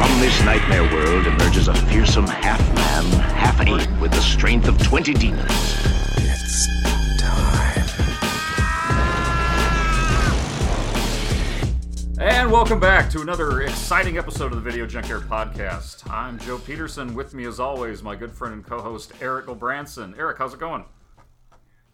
From this nightmare world emerges a fearsome half-man, half-ape with the strength of 20 demons. It's time. And welcome back to another exciting episode of the Video Junkyard Podcast. I'm Joe Peterson. With me, as always, my good friend and co-host Erik O'Branson. Erik, how's it going?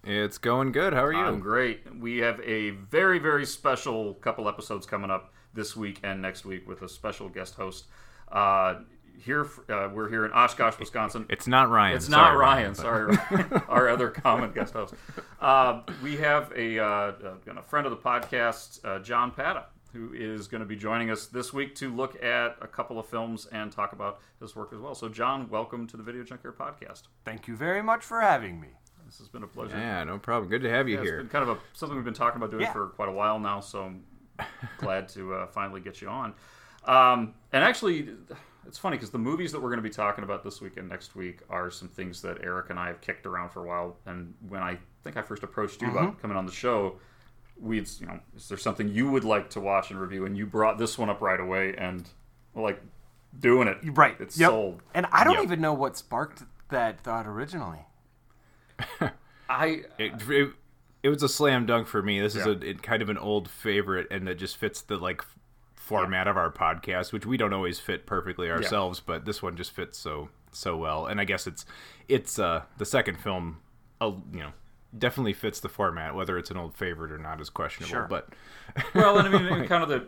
It's going good. How are you? I'm great. We have a very, very special couple episodes coming up this week and next week with a special guest host. Uh, here, uh, we're here in Oshkosh, Wisconsin. It's not Ryan. It's not Sorry, Ryan. but- Sorry, our other common guest host. Uh, we have a, uh, a friend of the podcast, uh, John Pata, who is going to be joining us this week to look at a couple of films and talk about his work as well. So, John, welcome to the Video Junkyard Podcast. Thank you very much for having me. This has been a pleasure. Yeah, no problem. Good to have you Yeah, it's here. been kind of a, something we've been talking about doing Yeah. for quite a while now, so I'm glad to uh, finally get you on. Um, and actually, it's funny because the movies that we're going to be talking about this week and next week are some things that Erik and I have kicked around for a while. And when I think I first approached you Mm-hmm. about coming on the show, we'd, you know, is there something you would like to watch and review? And you brought this one up right away, and we're like doing it. Right. It's Yep. sold. And I don't Yep. even know what sparked that thought originally. I It, it, it was a slam dunk for me. This is a it, kind of an old favorite, and it just fits the like format of our podcast, which we don't always fit perfectly ourselves, but this one just fits so so well. And I guess it's it's uh the second film, uh, you know, definitely fits the format. Whether it's an old favorite or not is questionable. Sure. But Well, and I mean, kind of the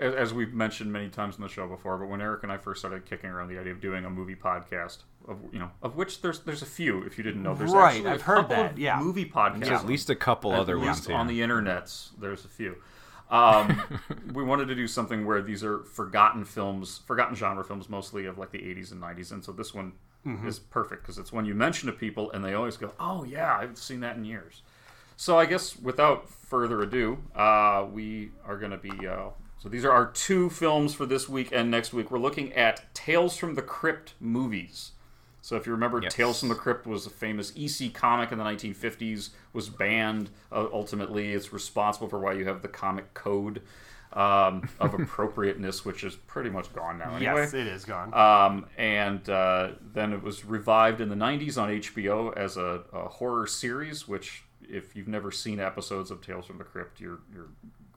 as as we've mentioned many times in the show before, but when Erik and I first started kicking around the idea of doing a movie podcast, of you know, of which there's there's a few, if you didn't know, there's Right, actually a I've heard couple that, of yeah. movie podcasts. there's at least a couple At other least ones yeah. on the internets. There's a few. Um, we wanted to do something where these are forgotten films, forgotten genre films, mostly of like the 80s and 90s, and so this one Mm-hmm. is perfect because it's one you mention to people and they always go, "Oh yeah, I've seen that in years." So I guess without further ado, uh, we are going to be. Uh, so these are our two films for this week and next week. We're looking at Tales from the Crypt movies. So if you remember, Yes. Tales from the Crypt was a famous EC comic in the 1950s. Was banned. Uh, ultimately, it's responsible for why you have the comic code um, of appropriateness, which is pretty much gone now. Anyway. Yes, it is gone. Um, and uh, then it was revived in the 90s on HBO as a, a horror series, which, if you've never seen episodes of Tales from the Crypt, you're, you're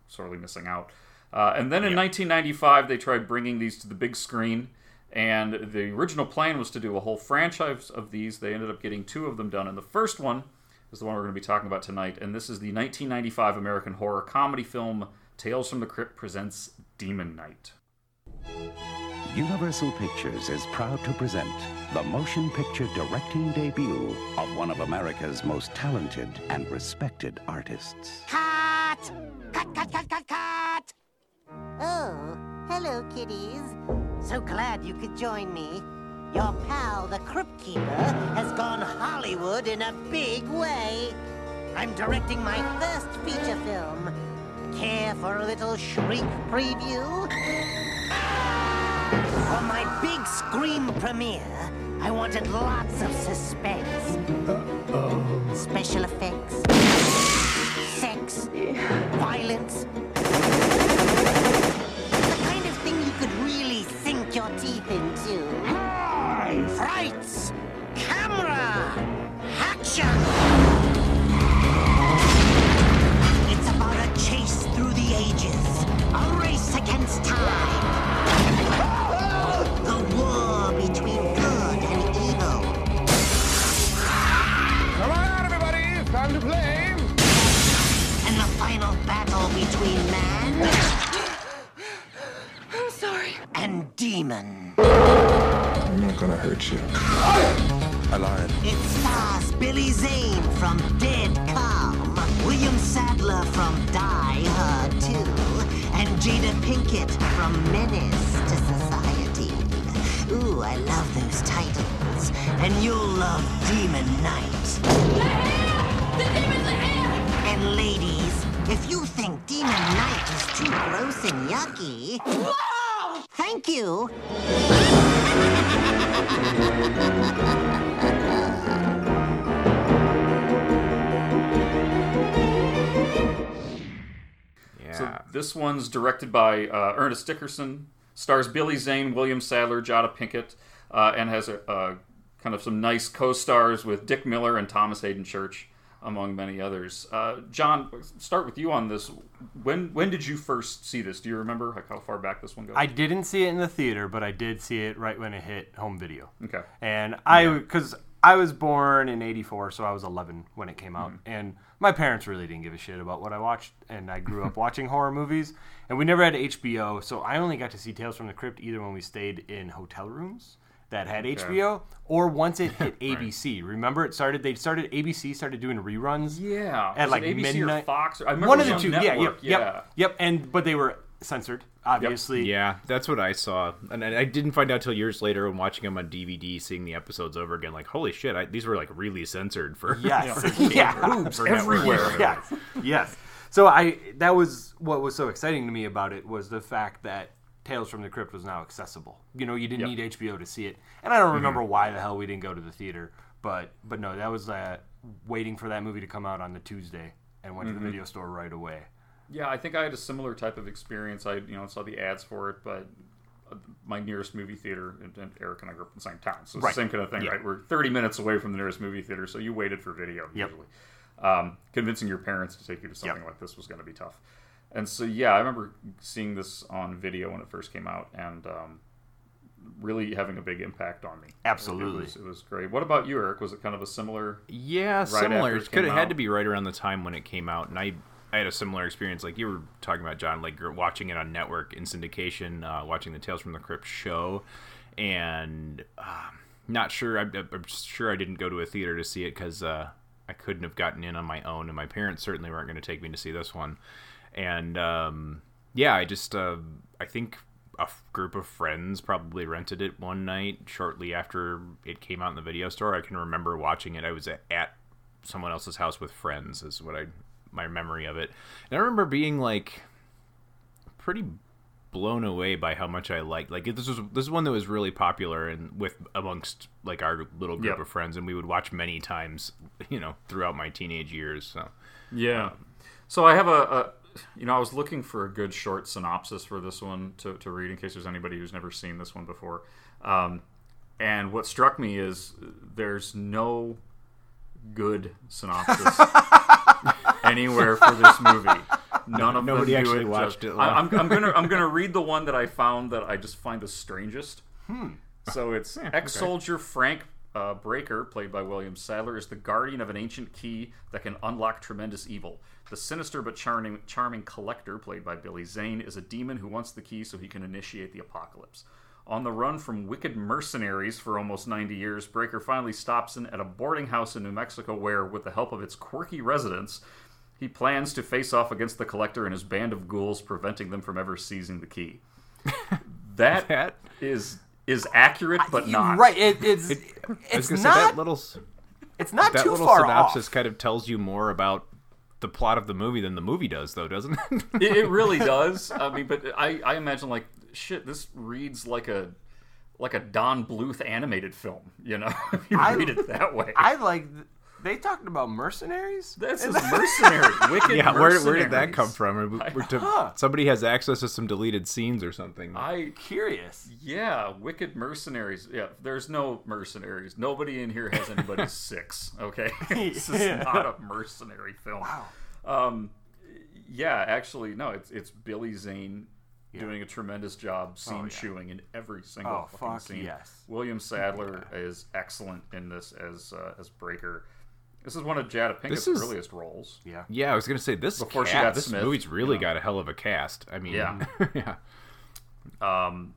sorely missing out. Uh, and then in 1995, they tried bringing these to the big screen. And the original plan was to do a whole franchise of these. They ended up getting two of them done. And the first one is the one we're going to be talking about tonight. And this is the 1995 American horror comedy film Tales from the Crypt presents Demon Knight. Universal Pictures is proud to present the motion picture directing debut of one of America's most talented and respected artists. Cut! Cut, cut, cut, cut, cut! Oh, hello, kiddies. So glad you could join me. Your pal, the Crypt Keeper, has gone Hollywood in a big way. I'm directing my first feature film. Care for a little shriek preview? For my big scream premiere, I wanted lots of suspense. Special effects, sex, violence. The kind of thing you could really sink your teeth into. Frights! One's directed by uh, Ernest Dickerson, stars Billy Zane, William Sadler, Jada Pinkett, uh, and has a, a kind of some nice co-stars with Dick Miller and Thomas Haden Church, among many others. Uh, John, start with you on this. When when did you first see this? Do you remember like how far back this one goes? I didn't see it in the theater, but I did see it right when it hit home video. Okay. And I, because I was born in '84, so I was 11 when it came out, Mm-hmm. and my parents really didn't give a shit about what I watched, and I grew up watching horror movies, and we never had HBO, so I only got to see Tales from the Crypt either when we stayed in hotel rooms that had HBO, or once it hit ABC. Remember, it started. They started ABC started doing reruns. Yeah. At like ABC midnight. or Fox? I remember One of the two. on Yeah, yep, yeah. yep, yep. And but they were censored, obviously. Yeah, that's what I saw, and I didn't find out till years later when watching them on DVD, seeing the episodes over again. Like, holy shit, I, these were like really censored for Yes. yeah. for everywhere. yes. Yes. So I that was what was so exciting to me about it was the fact that Tales from the Crypt was now accessible. You know, you didn't need HBO to see it, and I don't remember why the hell we didn't go to the theater, but but no, that was uh, waiting for that movie to come out on the Tuesday and went to the video store right away. Yeah, I think I had a similar type of experience. I you know saw the ads for it, but uh, my nearest movie theater, and, Erik and I grew up in the same town, so it's Right. the same kind of thing, Yeah. right? We're 30 minutes away from the nearest movie theater, so you waited for video Yep. usually. Um, convincing your parents to take you to something Yep. like this was going to be tough. And so yeah, I remember seeing this on video when it first came out, and um, really having a big impact on me. Absolutely. it was, it was great. What about you, Erik? Was it kind of a similar? Yeah, after similar. it could have had to be right around the time when it came out, and I I had a similar experience. Like you were talking about, John, like you're watching it on network in syndication, uh, watching the Tales from the Crypt show, and uh, not sure. I'm, I'm sure I didn't go to a theater to see it because uh, I couldn't have gotten in on my own, and my parents certainly weren't going to take me to see this one. And um, yeah, I just uh, I think a f- group of friends probably rented it one night shortly after it came out in the video store. I can remember watching it. I was at, at someone else's house with friends, is what I my memory of it. And I remember being like pretty blown away by how much I liked. Like this was this is one that was really popular and with amongst like our little group Yep. of friends, and we would watch many times, you know, throughout my teenage years. So Yeah. So I have a, a, you know, I was looking for a good short synopsis for this one to, to read in case there's anybody who's never seen this one before. Um, and what struck me is there's no good synopsis anywhere for this movie. None of Nobody them actually it watched just- it I, I'm, I'm gonna I'm gonna read the one that I found that I just find the strangest. So it's ex-soldier Frank uh, Breaker, played by William Sadler, is the guardian of an ancient key that can unlock tremendous evil. The sinister but charming, charming collector, played by Billy Zane, is a demon who wants the key so he can initiate the apocalypse. On the run from wicked mercenaries for almost 90 years, Breaker finally stops in at a boarding house in New Mexico where, with the help of its quirky residents, he plans to face off against the collector and his band of ghouls, preventing them from ever seizing the key. That That- is is accurate, but not Right. It, it's I was it's gonna not say that little s- it's not that too little far synopsis off. kind of tells you more about the plot of the movie than the movie does, though, doesn't it? it, it really does. I mean, but I, I imagine like shit. This reads like a like a Don Bluth animated film. You know, if you I- read it that way. I like. They talked about mercenaries. This is mercenary, wicked. yeah, where, where did that come from? We're- we're to- somebody has access to some deleted scenes or something. I Curious. yeah, wicked mercenaries. Yeah, there's no mercenaries. Nobody in here has anybody six. Okay, this is Yeah. not a mercenary film. Wow. Um, yeah, actually, no. It's it's Billy Zane doing a tremendous job scene Oh, yeah. chewing in every single Oh, fucking fuck scene. yes. William Sadler is excellent in this as uh, as Breaker. This is one of Jada Pinkett's is- earliest roles. Yeah. yeah, I was gonna say this. Before she got this Smith, movie's really you know. got a hell of a cast. I mean, Yeah. yeah. Um,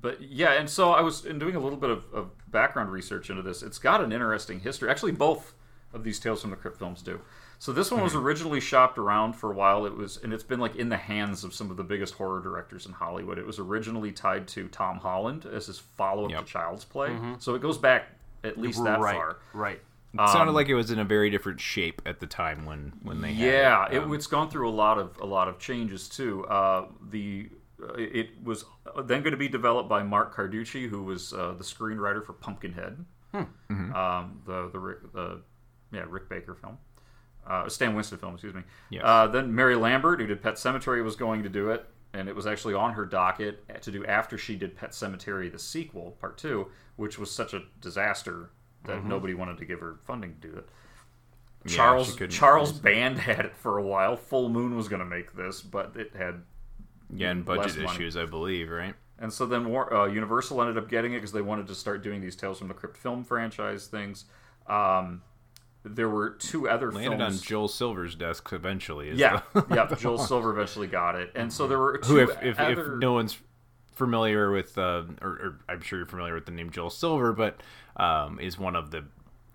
but yeah, and so I was in doing a little bit of, of background research into this. It's got an interesting history. Actually, both of these Tales from the Crypt films do. So this one was originally shopped around for a while. It was, and it's been like in the hands of some of the biggest horror directors in Hollywood. It was originally tied to Tom Holland as his follow-up Yep. to Child's Play. So it goes back at least that right, far. right. It sounded like it was in a very different shape at the time when when they Yeah, had it. it, it's gone through a lot of a lot of changes too. Uh, the uh, it was then going to be developed by Mark Carducci, who was uh, the screenwriter for Pumpkinhead, um, the the the yeah Rick Baker film, uh, Stan Winston film, excuse me. Yes. Uh, then Mary Lambert, who did Pet Sematary, was going to do it, and it was actually on her docket to do after she did Pet Sematary, the sequel, part two, which was such a disaster that nobody wanted to give her funding to do it. Yeah, Charles Charles Band had it for a while. Full Moon was going to make this, but it had yeah, and budget issues, I believe, right? and so then War- uh, Universal ended up getting it because they wanted to start doing these Tales from the Crypt film franchise things. Um, there were two other Landed films. on Joel Silver's desk eventually. yeah, the- yeah. Joel Silver eventually got it, and so there were two who, if if, other. if no one's familiar with, uh, or, or I'm sure you're familiar with the name Joel Silver, but um, is one of the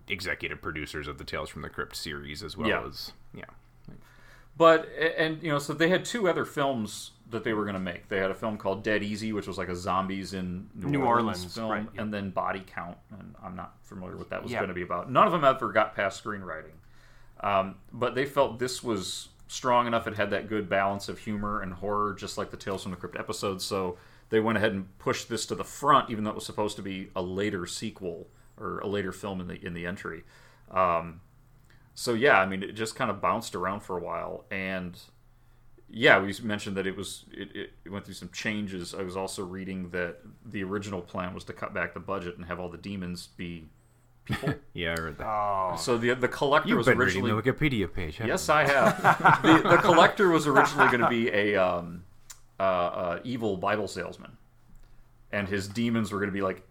executive producers of the Tales from the Crypt series, as well Yeah. as yeah. But and you know, so they had two other films that they were going to make. They had a film called Dead Easy, which was like a zombies in New, New Orleans, Orleans, film, right, yeah. and then Body Count, and I'm not familiar what that was Yeah. going to be about. None of them ever got past screenwriting, um, but they felt this was strong enough. It had that good balance of humor and horror, just like the Tales from the Crypt episodes. So they went ahead and pushed this to the front, even though it was supposed to be a later sequel or a later film in the in the entry. Um, so yeah, I mean, it just kind of bounced around for a while, and yeah, we mentioned that it was it, it, it went through some changes. I was also reading that the original plan was to cut back the budget and have all the demons be people. Yeah, I read that. Oh, so the the collector You've was been originally reading the Wikipedia page. yes, you? I have. the the collector was originally going to be a um, uh, uh, evil Bible salesman, and his demons were going to be like.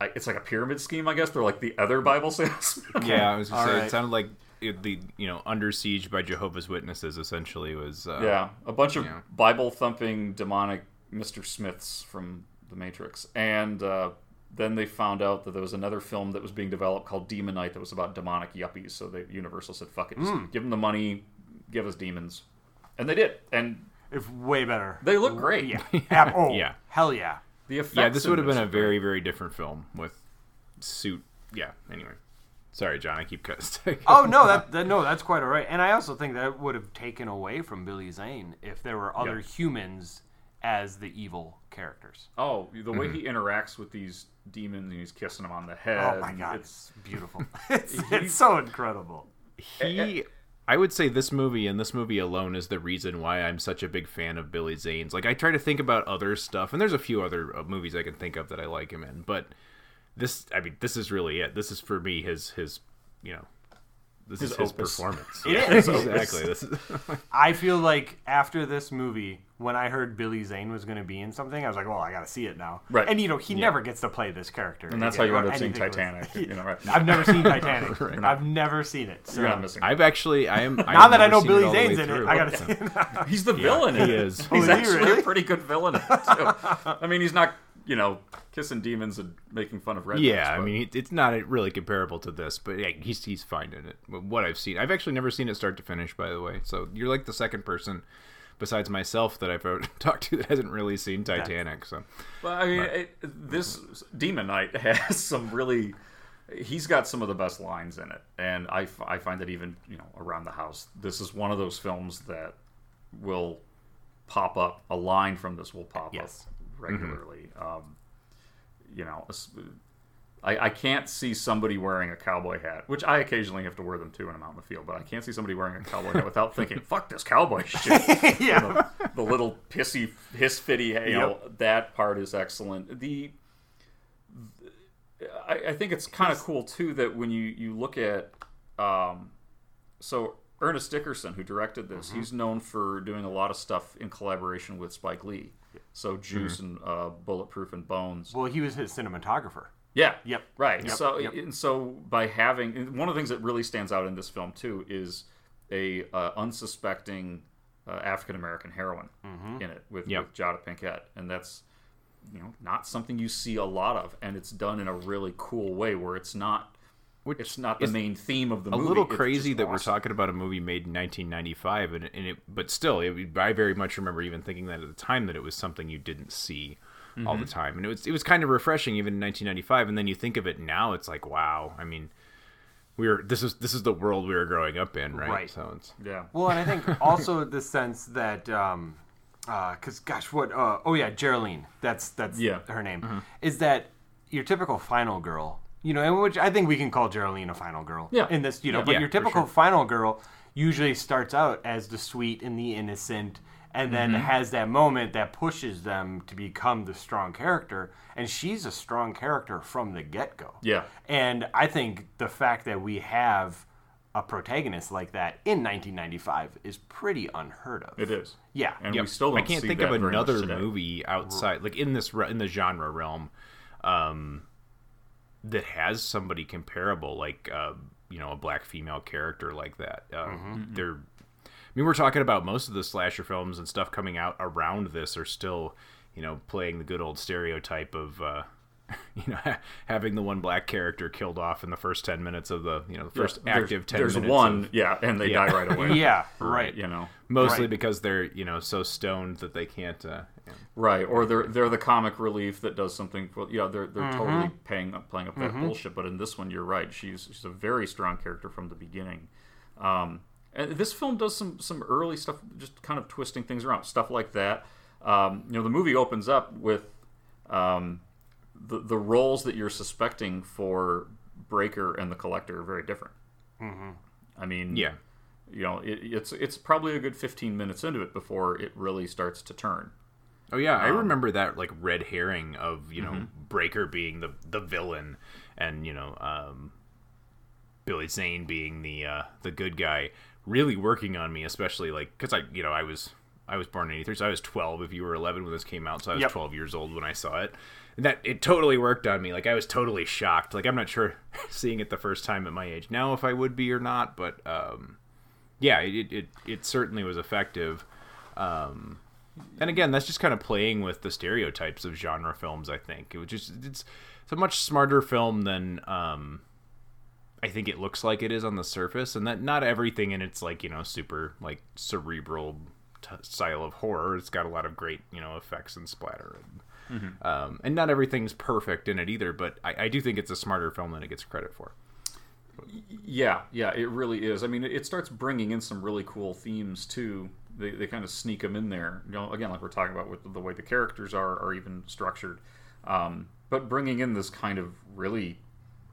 I- It's like a pyramid scheme, I guess. They're like the other Bible salesmen. Yeah, I was gonna All say right. it sounded like it, the you know under siege by Jehovah's Witnesses essentially was. Uh, Yeah, a bunch of Yeah. Bible thumping demonic Mr. Smiths from The Matrix, and uh, then they found out that there was another film that was being developed called Demonite that was about demonic yuppies. So the Universal said, "Fuck it, just Hmm. give them the money, give us demons," and they did, and if way better. they look great. Yeah. Ab- oh, Yeah. Hell yeah. the effects. yeah, this would have been a very very different film with suit. Yeah. Anyway, sorry, John. I keep cutting. Oh no, that, that no, that's quite all right. And I also think that would have taken away from Billy Zane if there were other Yeah. humans as the evil characters. Oh, the way Mm-hmm. he interacts with these demons and he's kissing them on the head. Oh my god, It's it's beautiful. it's, it's so incredible. he I would say this movie and this movie alone is the reason why I'm such a big fan of Billy Zane's. Like I try to think about other stuff and there's a few other uh, movies I can think of that I like him in, but this I mean this is really it. This is for me his his you know this His is his opus. performance. It yeah, is. exactly. This is I feel like after this movie, when I heard Billy Zane was going to be in something, I was like, "Well, I got to see it now." Right. And you know, he never gets to play this character, and that's again, how you or end up seeing anything with- Titanic. You know, right? I've never seen Titanic. I've never seen it. So You're not missing. I've actually I am now that I know Billy Zane's in it, I got to see it. He's the villain. in he is. He's Oh, actually really? a pretty good villain too. I mean, he's not, you know, kissing demons and making fun of red. Yeah, I mean, it's not really comparable to this, but yeah, he's he's fine in it. What I've seen, I've actually never seen it start to finish. By the way, so you're like the second person besides myself that I've talked to that hasn't really seen Titanic. So Well, I mean, it, this Demon Knight has some really. He's got some of the best lines in it, and I, f- I find that even you know around the house, this is one of those films that will pop up. A line from this will pop Yes. up regularly. Um, you know, I, I can't see somebody wearing a cowboy hat, which I occasionally have to wear them too when I'm out in the field. But I can't see somebody wearing a cowboy hat without thinking, "Fuck this cowboy shit." yeah. the little pissy hiss fitty you know that part is excellent the I, I think it's kind of cool too that when you you look at um so ernest dickerson who directed this he's known for doing a lot of stuff in collaboration with spike lee so juice and uh, bulletproof and bones Well, he was his cinematographer. yeah. Yep. Right. Yep. So Yep. and so by having one of the things that really stands out in this film too is a uh, unsuspecting uh, African American heroine in it with, Yep. with Jada Pinkett, and that's you know not something you see a lot of, and it's done in a really cool way where it's not Which it's not the main theme of the a movie. A little It's crazy just that we're talking about a movie made in 1995, and, and it, but still, it, I very much remember even thinking that at the time that it was something you didn't see all Mm-hmm. the time, and it was it was kind of refreshing even in 1995. And then you think of it now, it's like wow. I mean, we were this is this is the world we were growing up in, right? Right. So it's Yeah. Well, and I think also the sense that, um, because gosh, what? Uh, oh yeah, Geraldine. That's that's Yeah. her name. Is that your typical final girl? You know, and which I think we can call Geraldine a final girl. Yeah. In this, you know, Yeah. but Yeah, your typical sure. final girl usually starts out as the sweet and the innocent. And then Mm-hmm. has that moment that pushes them to become the strong character, and she's a strong character from the get go. Yeah. And I think the fact that we have a protagonist like that in 1995 is pretty unheard of. It is. Yeah. And Yep. we still don't I can't see think that of another movie outside like in this in the genre realm um that has somebody comparable like uh, you know a black female character like that uh, Mm-hmm. they're I mean we're talking about most of the slasher films and stuff coming out around this are still you know playing the good old stereotype of uh you know, having the one black character killed off in the first ten minutes of the, you know, the first There's- active ten There's minutes. one, of- yeah, and they Yeah. die right away. Yeah, right. You know. mostly Right. because they're you know so stoned that they can't. Uh, yeah. Right, or they're they're the comic relief that does something. For, yeah, they're they're Mm-hmm. totally paying up, playing up that bullshit. But in this one, you're right. She's she's a very strong character from the beginning. Um, and this film does some some early stuff, just kind of twisting things around, stuff like that. Um, you know, the movie opens up with um, the the roles that you're suspecting for Breaker and the Collector are very different. Mm-hmm. I mean, yeah. you know, it, it's it's probably a good 15 minutes into it before it really starts to turn. Oh yeah, I Um, remember that like red herring of you know mm-hmm. Breaker being the the villain, and you know um, Billy Zane being the uh, the good guy, really working on me, especially like because I you know I was I was born in '83, so I was 12 if you were 11 when this came out, so I was Yep. 12 years old when I saw it. That it totally worked on me. Like I was totally shocked. Like I'm not sure seeing it the first time at my age now if I would be or not, but um, yeah, it, it it certainly was effective. Um, and again, that's just kind of playing with the stereotypes of genre films. I think it was just it's, it's a much smarter film than um, I think it looks like it is on the surface, and that not everything in it's like you know super like cerebral t- style of horror. It's got a lot of great you know effects and splatter, and, um, and not everything's perfect in it either. But I, I do think it's a smarter film than it gets credit for. Yeah, yeah, it really is. I mean, it starts bringing in some really cool themes too. They, they kind of sneak them in there. You know, again, like we're talking about with the way the characters are are even structured, um, but bringing in this kind of really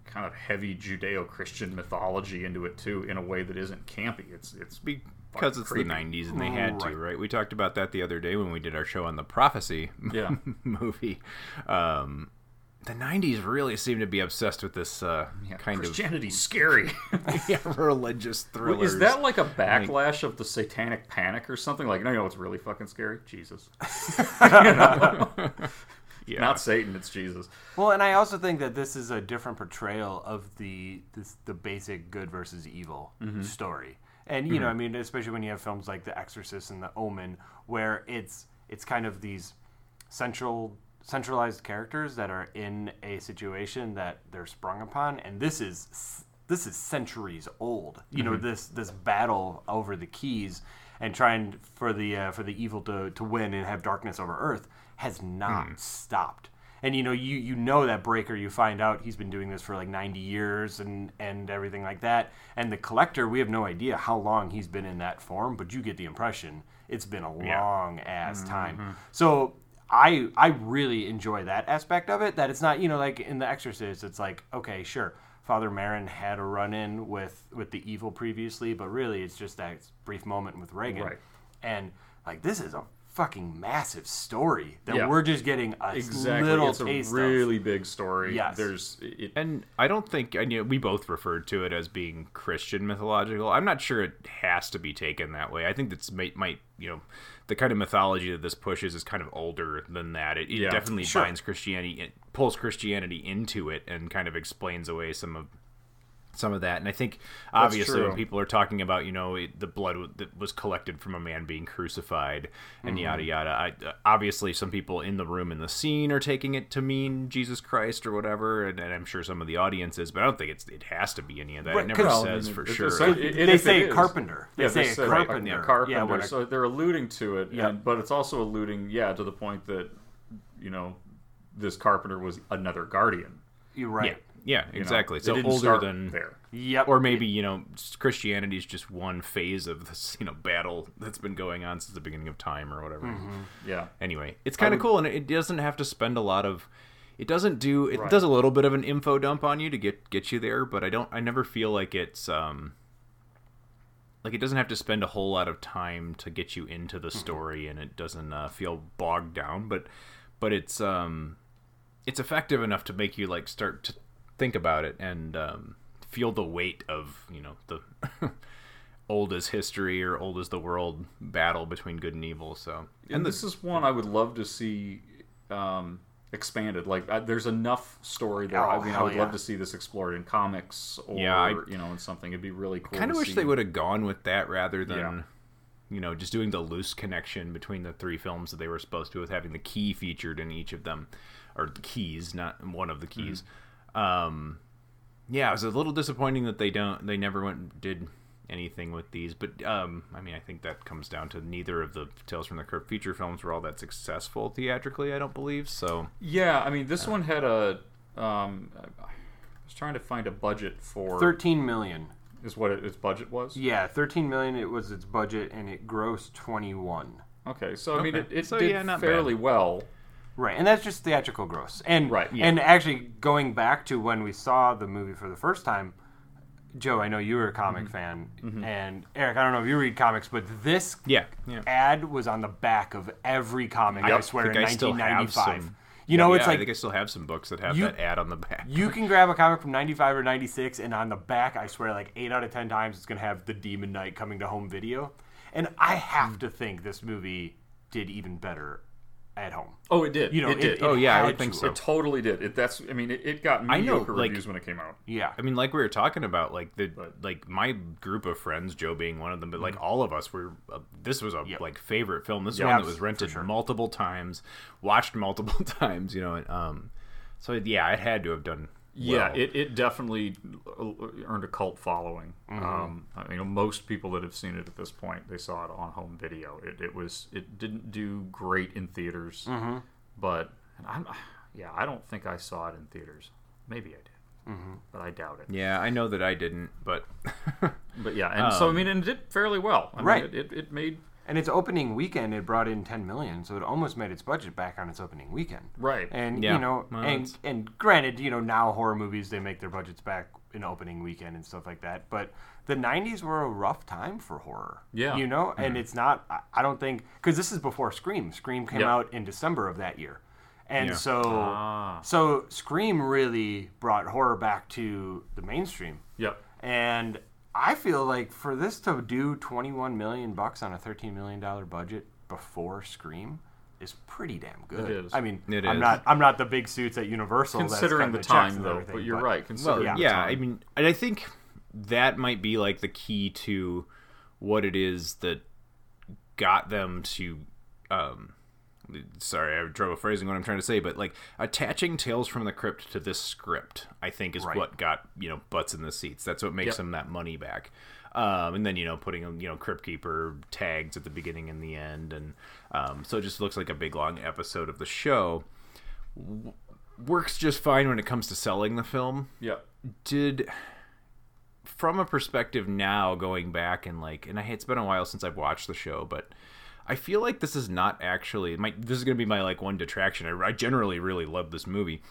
kind of heavy Judeo-Christian mythology into it too, in a way that isn't campy. It's it's because it's creepy. the 90s and they had to Right. right we talked about that the other day when we did our show on the prophecy Yeah. movie um the 90s really seem to be obsessed with this uh, yeah, kind Christianity's scary. of yeah, religious thrillers. Is that like a backlash of the satanic panic or something? Like, no, you know, it's really fucking scary. Jesus, yeah. not Satan, it's Jesus. Well, and I also think that this is a different portrayal of the this, the basic good versus evil Mm-hmm. story. And you know, I mean, especially when you have films like The Exorcist and The Omen, where it's it's kind of these central centralized characters that are in a situation that they're sprung upon, and this is this is centuries old. You know, this this battle over the keys and trying for the uh, for the evil to, to win and have darkness over Earth has not hmm. stopped. And you know, you you know that Breaker, you find out he's been doing this for like 90 years and and everything like that. And the Collector, we have no idea how long he's been in that form, but you get the impression it's been a long ass time. Mm-hmm. So I I really enjoy that aspect of it. That it's not you know like in The Exorcist, it's like okay, sure, Father Merrin had a run in with with the evil previously, but really it's just that brief moment with Regan. Right. And like this is a fucking massive story that Yeah. we're just getting a Exactly, little it's a taste really big story. Yes. There's it, And I don't think, you know, we both referred to it as being Christian mythological. I'm not sure it has to be taken that way. I think that's might, might you know, the kind of mythology that this pushes is kind of older than that. It, it Yeah, definitely sure. binds Christianity, it pulls Christianity into it, and kind of explains away some of some of that. And I think obviously when people are talking about you know it, the blood w- that was collected from a man being crucified and Mm-hmm. yada yada. I, uh, obviously some people in the room in the scene are taking it to mean Jesus Christ or whatever, and, and I'm sure some of the audience is, but I don't think it's it has to be any of that. Right, it never says Well, for mean, sure. it's- it- it- They say it is- carpenter. They Yeah, say say carpenter. Yeah, Yeah, carpenter. when a- so they're alluding to it, Yep. and, but it's also alluding, yeah, to the point that you know this carpenter was another guardian. You're yeah, right. yeah, you know? exactly. So didn't older start than there. Yep. or maybe you know Christianity is just one phase of this you know battle that's been going on since the beginning of time or whatever. Yeah. Anyway, it's kind of would- cool, and it doesn't have to spend a lot of. It doesn't do. It Right. does a little bit of an info dump on you to get get you there, but I don't. I never feel like it's um. Like it doesn't have to spend a whole lot of time to get you into the story, and it doesn't uh, feel bogged down. But, but it's um, it's effective enough to make you like start to think about it and um, feel the weight of you know the old as history or old as the world battle between good and evil. So And this is one I would love to see um, expanded. Like, I, there's enough story there. Oh, I mean, I would yeah. love to see this explored in comics or Yeah, I- you know, in something. It'd be really cool. kind of wish see. they would have gone with that rather than Yeah. you know just doing the loose connection between the three films that they were supposed to with having the key featured in each of them or the keys not one of the keys um yeah it was a little disappointing that they don't they never went and did anything with these but um i mean i think that comes down to neither of the tales from the crypt feature films were all that successful theatrically i don't believe so Yeah, I mean, this one had a. Um, I was trying to find a budget for. Thirteen million. is what it, its budget was. Yeah, thirteen million. It was its budget, and it grossed twenty-one. Okay, so I mean, it, it So, did yeah, not fairly well. Right, and that's just theatrical gross. And Right, yeah. and actually going back to when we saw the movie for the first time, Joe, I know you were a comic Mm-hmm. fan, and Erik, I don't know if you read comics, but this yeah yeah ad was on the back of every comic. I swear in I still have 1995. You know, Yeah, it's I like think I still have some books that have You- that ad on the back. you can grab a comic from 95 or 96 and on the back i swear like 8 out of 10 times it's going to have the demon knight coming to home video and i have to think this movie did even better at home Oh, it did. you know it did. Oh, yeah, I would think to. so. It totally did. It, that's. I mean, it, it got I know, mediocre like- reviews when it came out. yeah I mean, like we were talking about, like the But- like my group of friends, Joe being one of them, but like all of us were. Uh, this was a Yep. like favorite film. This is one that was rented sure. multiple times, watched multiple times. You know, and, um, so yeah, it had to have done. Yeah, well. it, it definitely earned a cult following. Mm-hmm. Um, I mean, most people that have seen it at this point, they saw it on home video. It, it was it didn't do great in theaters, Mm-hmm. but and I'm yeah, I don't think I saw it in theaters. Maybe I did, Mm-hmm. but I doubt it. yeah, I know that I didn't, but But yeah, and so I Um, mean, and it did fairly well. I mean, Right. It, it, it made and its opening weekend it brought in 10 million so it almost made its budget back on its opening weekend right. and Yeah. you know Well, and and granted you know now horror movies they make their budgets back in opening weekend and stuff like that but the 90s were a rough time for horror Yeah. you know and it's not I- i don't think because this is before scream scream came Yep. out in december of that year and Yeah. so Ah. so scream really brought horror back to the mainstream Yep. and I feel like for this to do 21 million bucks on a 13 million dollar budget before Scream is pretty damn good. It is. I mean, It I'm is. not I'm not the big suits at Universal Considering cutting the time, though, but you're right. Well, Considering the yeah, time. I mean, and I think that might be like the key to what it is that got them to. Um, sorry, I have trouble phrasing what I'm trying to say, but like attaching Tales from the Crypt to this script, I think is Right. what got you know butts in the seats. That's what makes Yep. them that money back. Um, and then you know putting you know Crypt Keeper tags at the beginning and the end, and um, so it just looks like a big long episode of the show. W- works just fine when it comes to selling the film Yeah. did from a perspective now going back and like and I it's been a while since I've watched the show but I feel like this is not actually my this is going to be my like one detraction I, I generally really love this movie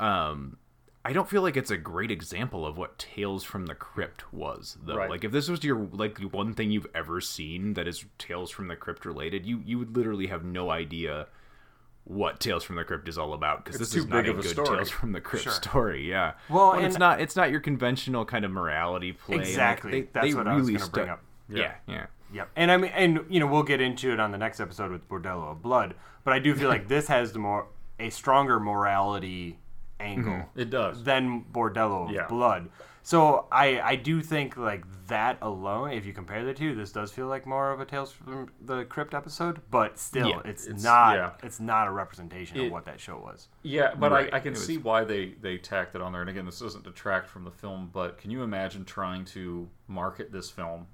um I don't feel like it's a great example of what Tales from the Crypt was though Right. like if this was your like one thing you've ever seen that is Tales from the Crypt related you you would literally have no idea what Tales from the Crypt is all about because this is too not big a of a good story. Tales from the Crypt Sure. story. Yeah. Well, it's and- not it's not your conventional kind of morality play. and, like, Exactly. they- That's they what I was really gonna bring stu- up. Yeah, yeah. Yep. And I mean, and you know, we'll get into it on the next episode with Bordello of Blood. But I do feel like this has the more a stronger morality angle. Mm-hmm. It does. Than Bordello of Yeah. Blood. So I I do think like that alone, if you compare the two, this does feel like more of a Tales from the Crypt episode, but still, Yeah, it's, it's- not yeah. it's not a representation It- of what that show was. Yeah, but Right, I, I can it was- see why they, they tacked it on there. And again, this doesn't detract from the film, but can you imagine trying to market this film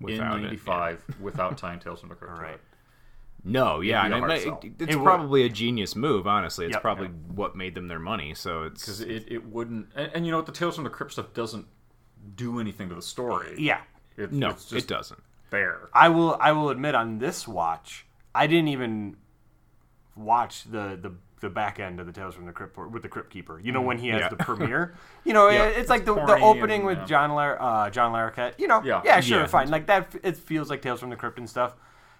Without in it, '95 without tying Tales from the Crypt? Right. No, yeah, be a and it- sell. it- it's It would- probably a genius move. Honestly, it's Yep. probably what made them their money. So it's Because it, it wouldn't. And, and you know what? The Tales from the Crypt stuff doesn't do anything to the story. Yeah. It, no, it's just it doesn't. There. I will I will admit on this watch, I didn't even watch the the, the back end of the Tales from the Crypt with the Crypt Keeper. You know when he has Yeah. the premiere. You know, Yeah, it's like the, the opening and, with yeah. John Lar- uh, John Larroquette. You know, Yeah. yeah, sure, Yeah. fine. Like that, it feels like Tales from the Crypt and stuff,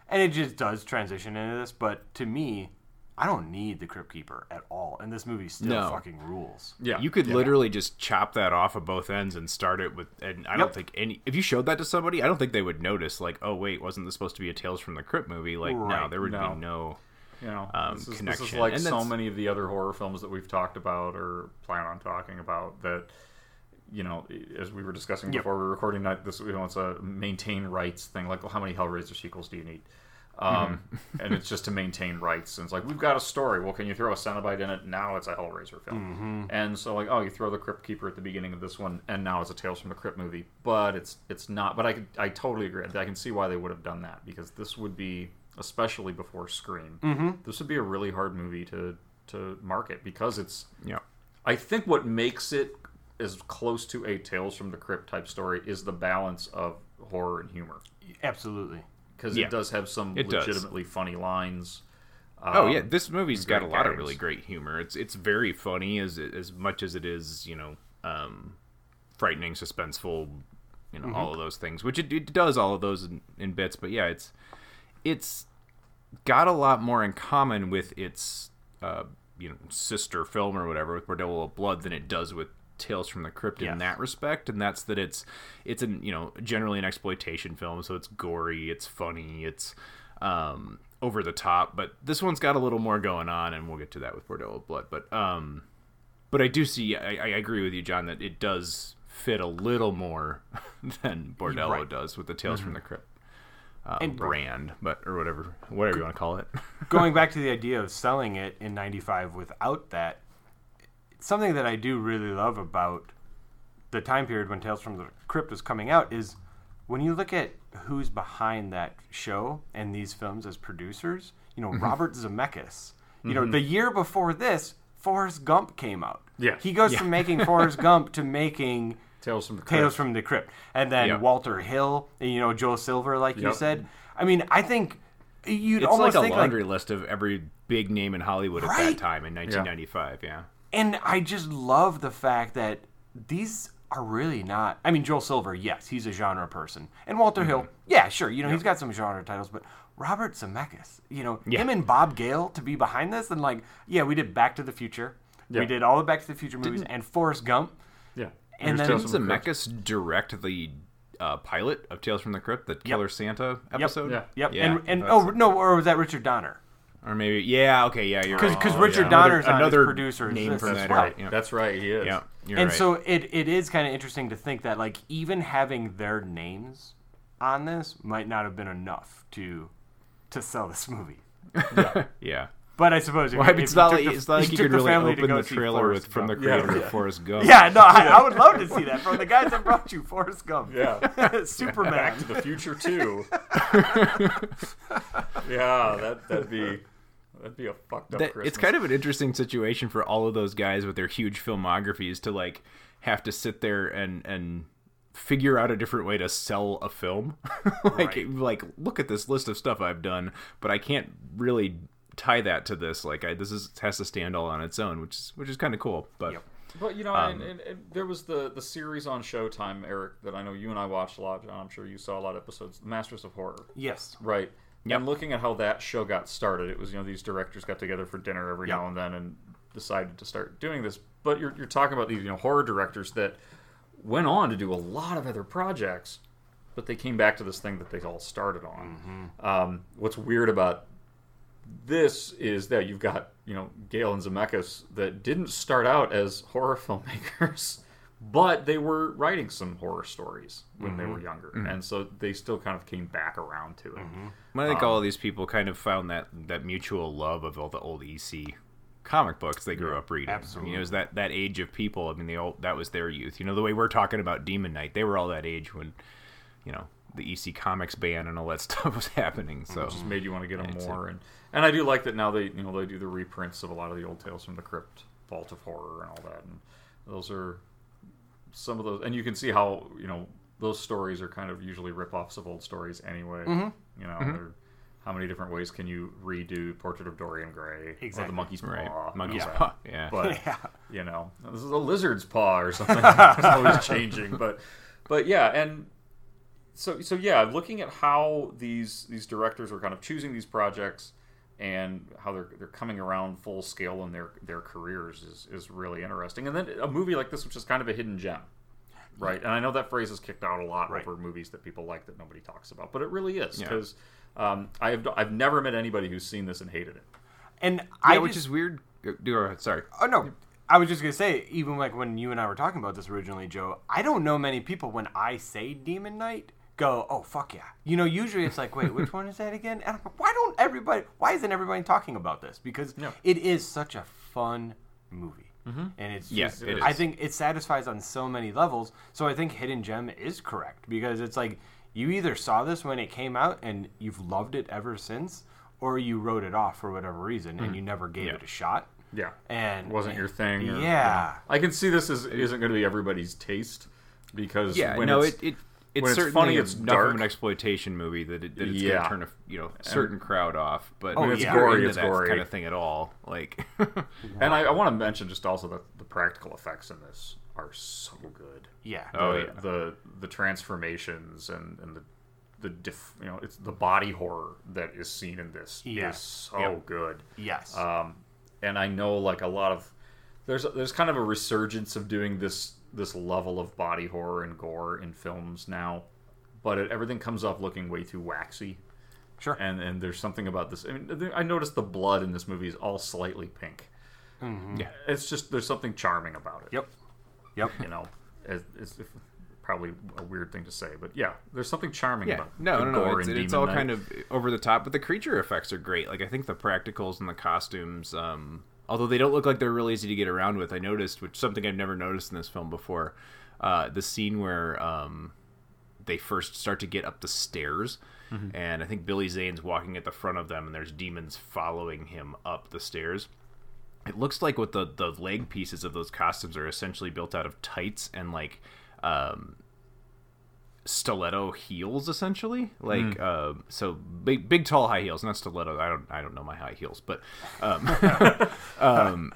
and it just does transition into this. But to me, I don't need the Crypt Keeper at all, and this movie still No. fucking rules. Yeah. You could yeah. literally just chop that off of both ends and start it with. And I don't think any. If you showed that to somebody, I don't think they would notice. Like, oh wait, wasn't this supposed to be a Tales from the Crypt movie? Like, no, there would No. be no. You know, um, this, is, this is like And so many of the other horror films that we've talked about or plan on talking about that. You know, as we were discussing Yep. before we were recording that, this you know it's a maintain rights thing. Like, well, how many Hellraiser sequels do you need? Mm-hmm. Um, and it's just to maintain rights. And it's like we've got a story. Well, can you throw a Cenobite in it? Now it's a Hellraiser film. Mm-hmm. And so like, oh, you throw the Crypt Keeper at the beginning of this one, and now it's a Tales from the Crypt movie. But it's it's not. But I I totally agree. I can see why they would have done that because this would be, especially before Scream, Mm-hmm. this would be a really hard movie to to market because it's. Yeah. I think what makes it as close to a Tales from the Crypt type story is the balance of horror and humor Absolutely. because Yeah. it does have some It does. legitimately funny lines. Oh Um, yeah, this movie's got a lot of really great humor. It's it's very funny as as much as it is, you know, um, frightening, suspenseful, you know, all of those things. Which it, it does all of those in, in bits. But yeah, it's it's got a lot more in common with its uh, you know sister film or whatever with Bordello of Blood than it does with Tales from the Crypt in that respect, and that's that it's it's an you know generally an exploitation film, so it's gory, it's funny, it's um, over the top, but this one's got a little more going on, and we'll get to that with Bordello of Blood. But um, but I do see, I, I agree with you, John, that it does fit a little more than Bordello Right. does with the Tales from the Crypt uh, And- brand, but or whatever, whatever you want to call it. going back to the idea of selling it in 95 without that something that i do really love about the time period when tales from the crypt was coming out is when you look at who's behind that show and these films as producers you know robert zemeckis. You know the year before this forrest gump came out. Yeah. he goes from making forrest gump to making Tales from the Crypt. Tales from the Crypt, and then Yeah. Walter Hill, and, you know Joel Silver, like you said. I mean, I think you'd It's almost like a laundry list of every big name in Hollywood at that time in 1995. Yeah. and I just love the fact that these are really not. I mean, Joel Silver, yes, he's a genre person, and Walter Mm-hmm. Hill, yeah, sure, you know, he's got some genre titles, but Robert Zemeckis, you know, Yeah. him and Bob Gale to be behind this, and like, yeah, we did Back to the Future, Yeah. we did all the Back to the Future movies, and Forrest Gump. Yeah. And Here's then- Tales Didn't the Zemeckis direct the uh, pilot of Tales from the Crypt, the Killer Santa episode? Yeah. Yep, Yeah, and and oh no, or was that Richard Donner? Or maybe, yeah, okay, yeah, you're 'Cause- right. 'cause Oh, Richard yeah. Donner's on another producer. name That's from right. that. Right. Yeah. That's right. He is. yeah, you're and right. so it, it is kind of interesting to think that like even having their names on this might not have been enough to to sell this movie. yeah. But I suppose if, Well, you- it's if not like the- it's not like you could really family to open go the see trailer with from the creator Yeah. of Forrest Gump. Yeah, no, I, I would love to see that from the guys that brought you Forrest Gump. Yeah. Superman. Back to the Future too. yeah, that that'd be that'd be a fucked up that, Christmas. it's kind of an interesting situation for all of those guys with their huge filmographies to like have to sit there and and figure out a different way to sell a film like Right. like look at this list of stuff i've done but i can't really tie that to this like I, this is has to stand all on its own which is which is kind of cool but Yep. But you know, Um, and, and, and there was the the series on Showtime, Erik, that I know you and I watched a lot. John, I'm sure you saw a lot of episodes. Masters of Horror. Yes. Right. Yep. And looking at how that show got started, it was you know these directors got together for dinner every Yep. now and then and decided to start doing this. But you're you're talking about these you know horror directors that went on to do a lot of other projects, but they came back to this thing that they all started on. Mm-hmm. Um, what's weird about this is that you've got you know Gale and Zemeckis that didn't start out as horror filmmakers, but they were writing some horror stories when they were mm-hmm. younger, mm-hmm. and so they still kind of came back around to it. Mm-hmm. I think all of um, these people kind of found that that mutual love of all the old EC comic books they grew up reading. absolutely. You know, it was that that age of people. I mean, they all that was their youth. You know, the way we're talking about Demon Knight, they were all that age when, you know, the EC Comics ban and all that stuff was happening. So it just made you want to get them That's more. And and I do like that now they you know they do the reprints of a lot of the old Tales from the Crypt, Vault of Horror, and all that. And those are some of those, and you can see how you know those stories are kind of usually rip-offs of old stories anyway. Mm-hmm. You know, they're- how many different ways can you redo Portrait of Dorian Gray or Exactly. the Monkey's Paw? Right. Monkey's all that. Paw, yeah. But Yeah. you know, this is a lizard's paw or something. it's always changing, but but yeah, and so so yeah, looking at how these these directors are kind of choosing these projects and how they're they're coming around full scale in their their careers is is really interesting. And then a movie like this, which is kind of a hidden gem. Right, and I know that phrase is kicked out a lot Right. over movies that people like that nobody talks about, but it really is Yeah. because um, I have I've never met anybody who's seen this and hated it. And yeah, I which just- is weird. Go- Go. Sorry. Oh no. I was just gonna say, even like when you and I were talking about this originally, Joe, I don't know many people when I say Demon Knight go, "Oh fuck yeah!" You know, usually it's like, "Wait, which one is that again?" And I'm like, why don't everybody? Why isn't everybody talking about this? Because Yeah. it is such a fun movie, mm-hmm. and it's Yeah, just, it I think it satisfies on so many levels. So I think Hidden Gem is correct because it's like you either saw this when it came out and you've loved it ever since, or you wrote it off for whatever reason and mm-hmm. you never gave Yeah. it a shot. Yeah, And it wasn't your thing. or, you know. Yeah. I can see this as isn't going to be everybody's taste because Yeah, when no, it's, it, it when it's it's certainly funny, enough it's of dark. an exploitation movie that, it, that it's Yeah. gonna turn a you know certain crowd off. But Oh, when yeah. it's It's gory, gory, it's gory. kind of thing at all. Like, and I, I want to mention just also that the practical effects in this are so good. Yeah. Oh, the, yeah. the the transformations and and the the diff, you know it's the body horror that is seen in this Yeah. is so Yeah. good. Yes. Um, and I know like a lot of there's there's kind of a resurgence of doing this this level of body horror and gore in films now, but it, everything comes off looking way too waxy. Sure. And and there's something about this. I mean, I noticed the blood in this movie is all slightly pink. yeah, It's just there's something charming about it. Yep. Yep. You know, it's, it's probably a weird thing to say, but yeah, there's something charming yeah, about no, the no, no. It's, in it's all Knight. kind of over the top, but the creature effects are great. Like I think the practicals and the costumes, um, although they don't look like they're real easy to get around with. I noticed, which is something I've never noticed in this film before, uh, the scene where um, they first start to get up the stairs. And I think Billy Zane's walking at the front of them, and there's demons following him up the stairs. It looks like what the the leg pieces of those costumes are essentially built out of tights and like um, stiletto heels, essentially. Like uh, so, big big tall high heels, not stiletto. I don't I don't know my high heels, but um, um,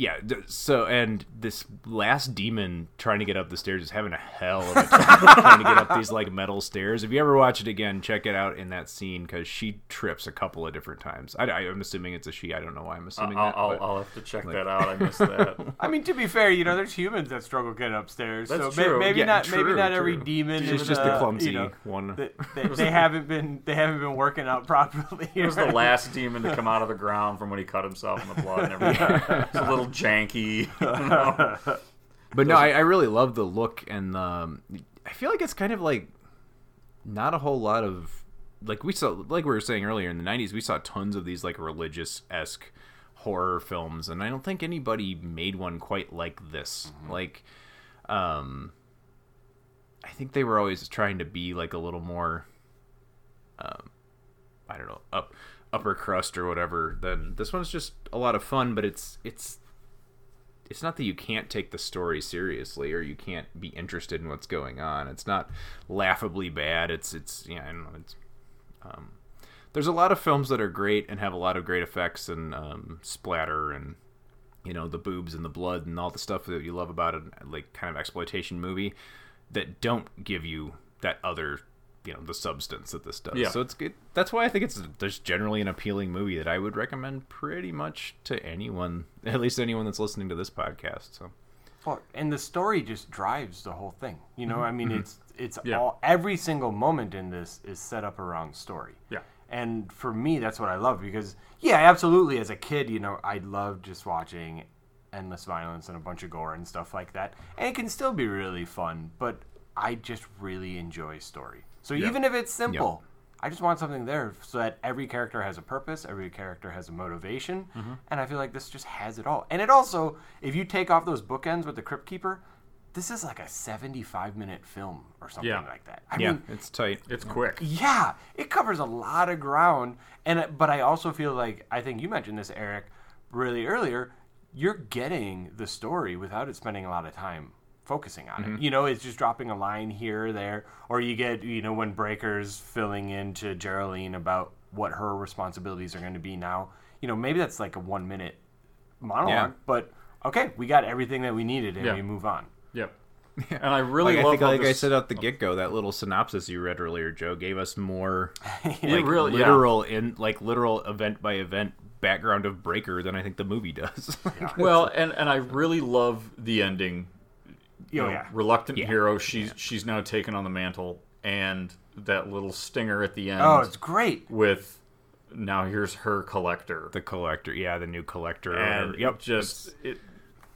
yeah. th- So and this last demon trying to get up the stairs is having a hell of a time trying to get up these like metal stairs. If you ever watch it again, check it out in that scene because she trips a couple of different times. I, I, am assuming it's a she. I don't know why I'm assuming I'll, that. I'll, but- I'll have to check that out. I missed that. I mean, to be fair, you know, there's humans that struggle getting upstairs. That's so may- true. maybe Yeah, not. maybe true, every true. demon. It's is, just the uh, clumsy you know, one. They, they, they haven't been. They haven't been working out properly. It was the last demon to come out of the ground from when he cut himself in the blood and everything. It's a little janky. you know? But no, I, I really love the look and um, I feel like it's kind of like not a whole lot of like we saw like we were saying earlier in the 90s we saw tons of these like religious esque horror films and I don't think anybody made one quite like this like um I think they were always trying to be like a little more um I don't know up upper crust or whatever then this one's just a lot of fun but it's it's it's not that you can't take the story seriously or you can't be interested in what's going on. It's not laughably bad. It's it's yeah, I don't know. It's um, there's a lot of films that are great and have a lot of great effects and um, splatter and you know the boobs and the blood and all the stuff that you love about a like kind of exploitation movie that don't give you that other you know the substance that this does. Yeah. So it's good. That's why I think it's there's generally an appealing movie that I would recommend pretty much to anyone, at least anyone that's listening to this podcast. So Well, and the story just drives the whole thing. You know, I mean, mm-hmm. it's it's Yeah. all every single moment in this is set up around story. Yeah. And for me, that's what I love because, yeah, absolutely. As a kid, you know, I loved just watching endless violence and a bunch of gore and stuff like that. And it can still be really fun, but I just really enjoy story. So even if it's simple, I just want something there so that every character has a purpose, every character has a motivation, mm-hmm. and I feel like this just has it all. And it also, if you take off those bookends with the Crypt Keeper, this is like a 75 minute film or something Yeah. like that. I Yeah, mean, it's tight. It's quick. yeah, it covers a lot of ground, and but I also feel like I think you mentioned this, Erik, really earlier. You're getting the story without it spending a lot of time focusing on it. Mm-hmm. You know, it's just dropping a line here or there, or you get you know when Breaker's filling in to Geraldine about what her responsibilities are going to be now. You know, maybe that's like a one minute monologue, Yeah. but okay, we got everything that we needed, and Yeah. we move on. Yep. And I really Like, I think, how like I said at the oh. get go, that little synopsis you read earlier, Joe, gave us more like really- yeah. literal in like literal event by event background of Breaker than I think the movie does. Well, and and I really love the ending. You Oh, know, yeah. reluctant Yeah. hero. She's she's now taken on the mantle, and that little stinger at the end. Oh, it's great. with now here's her collector, the collector, yeah, the new collector. and. Yep, just it.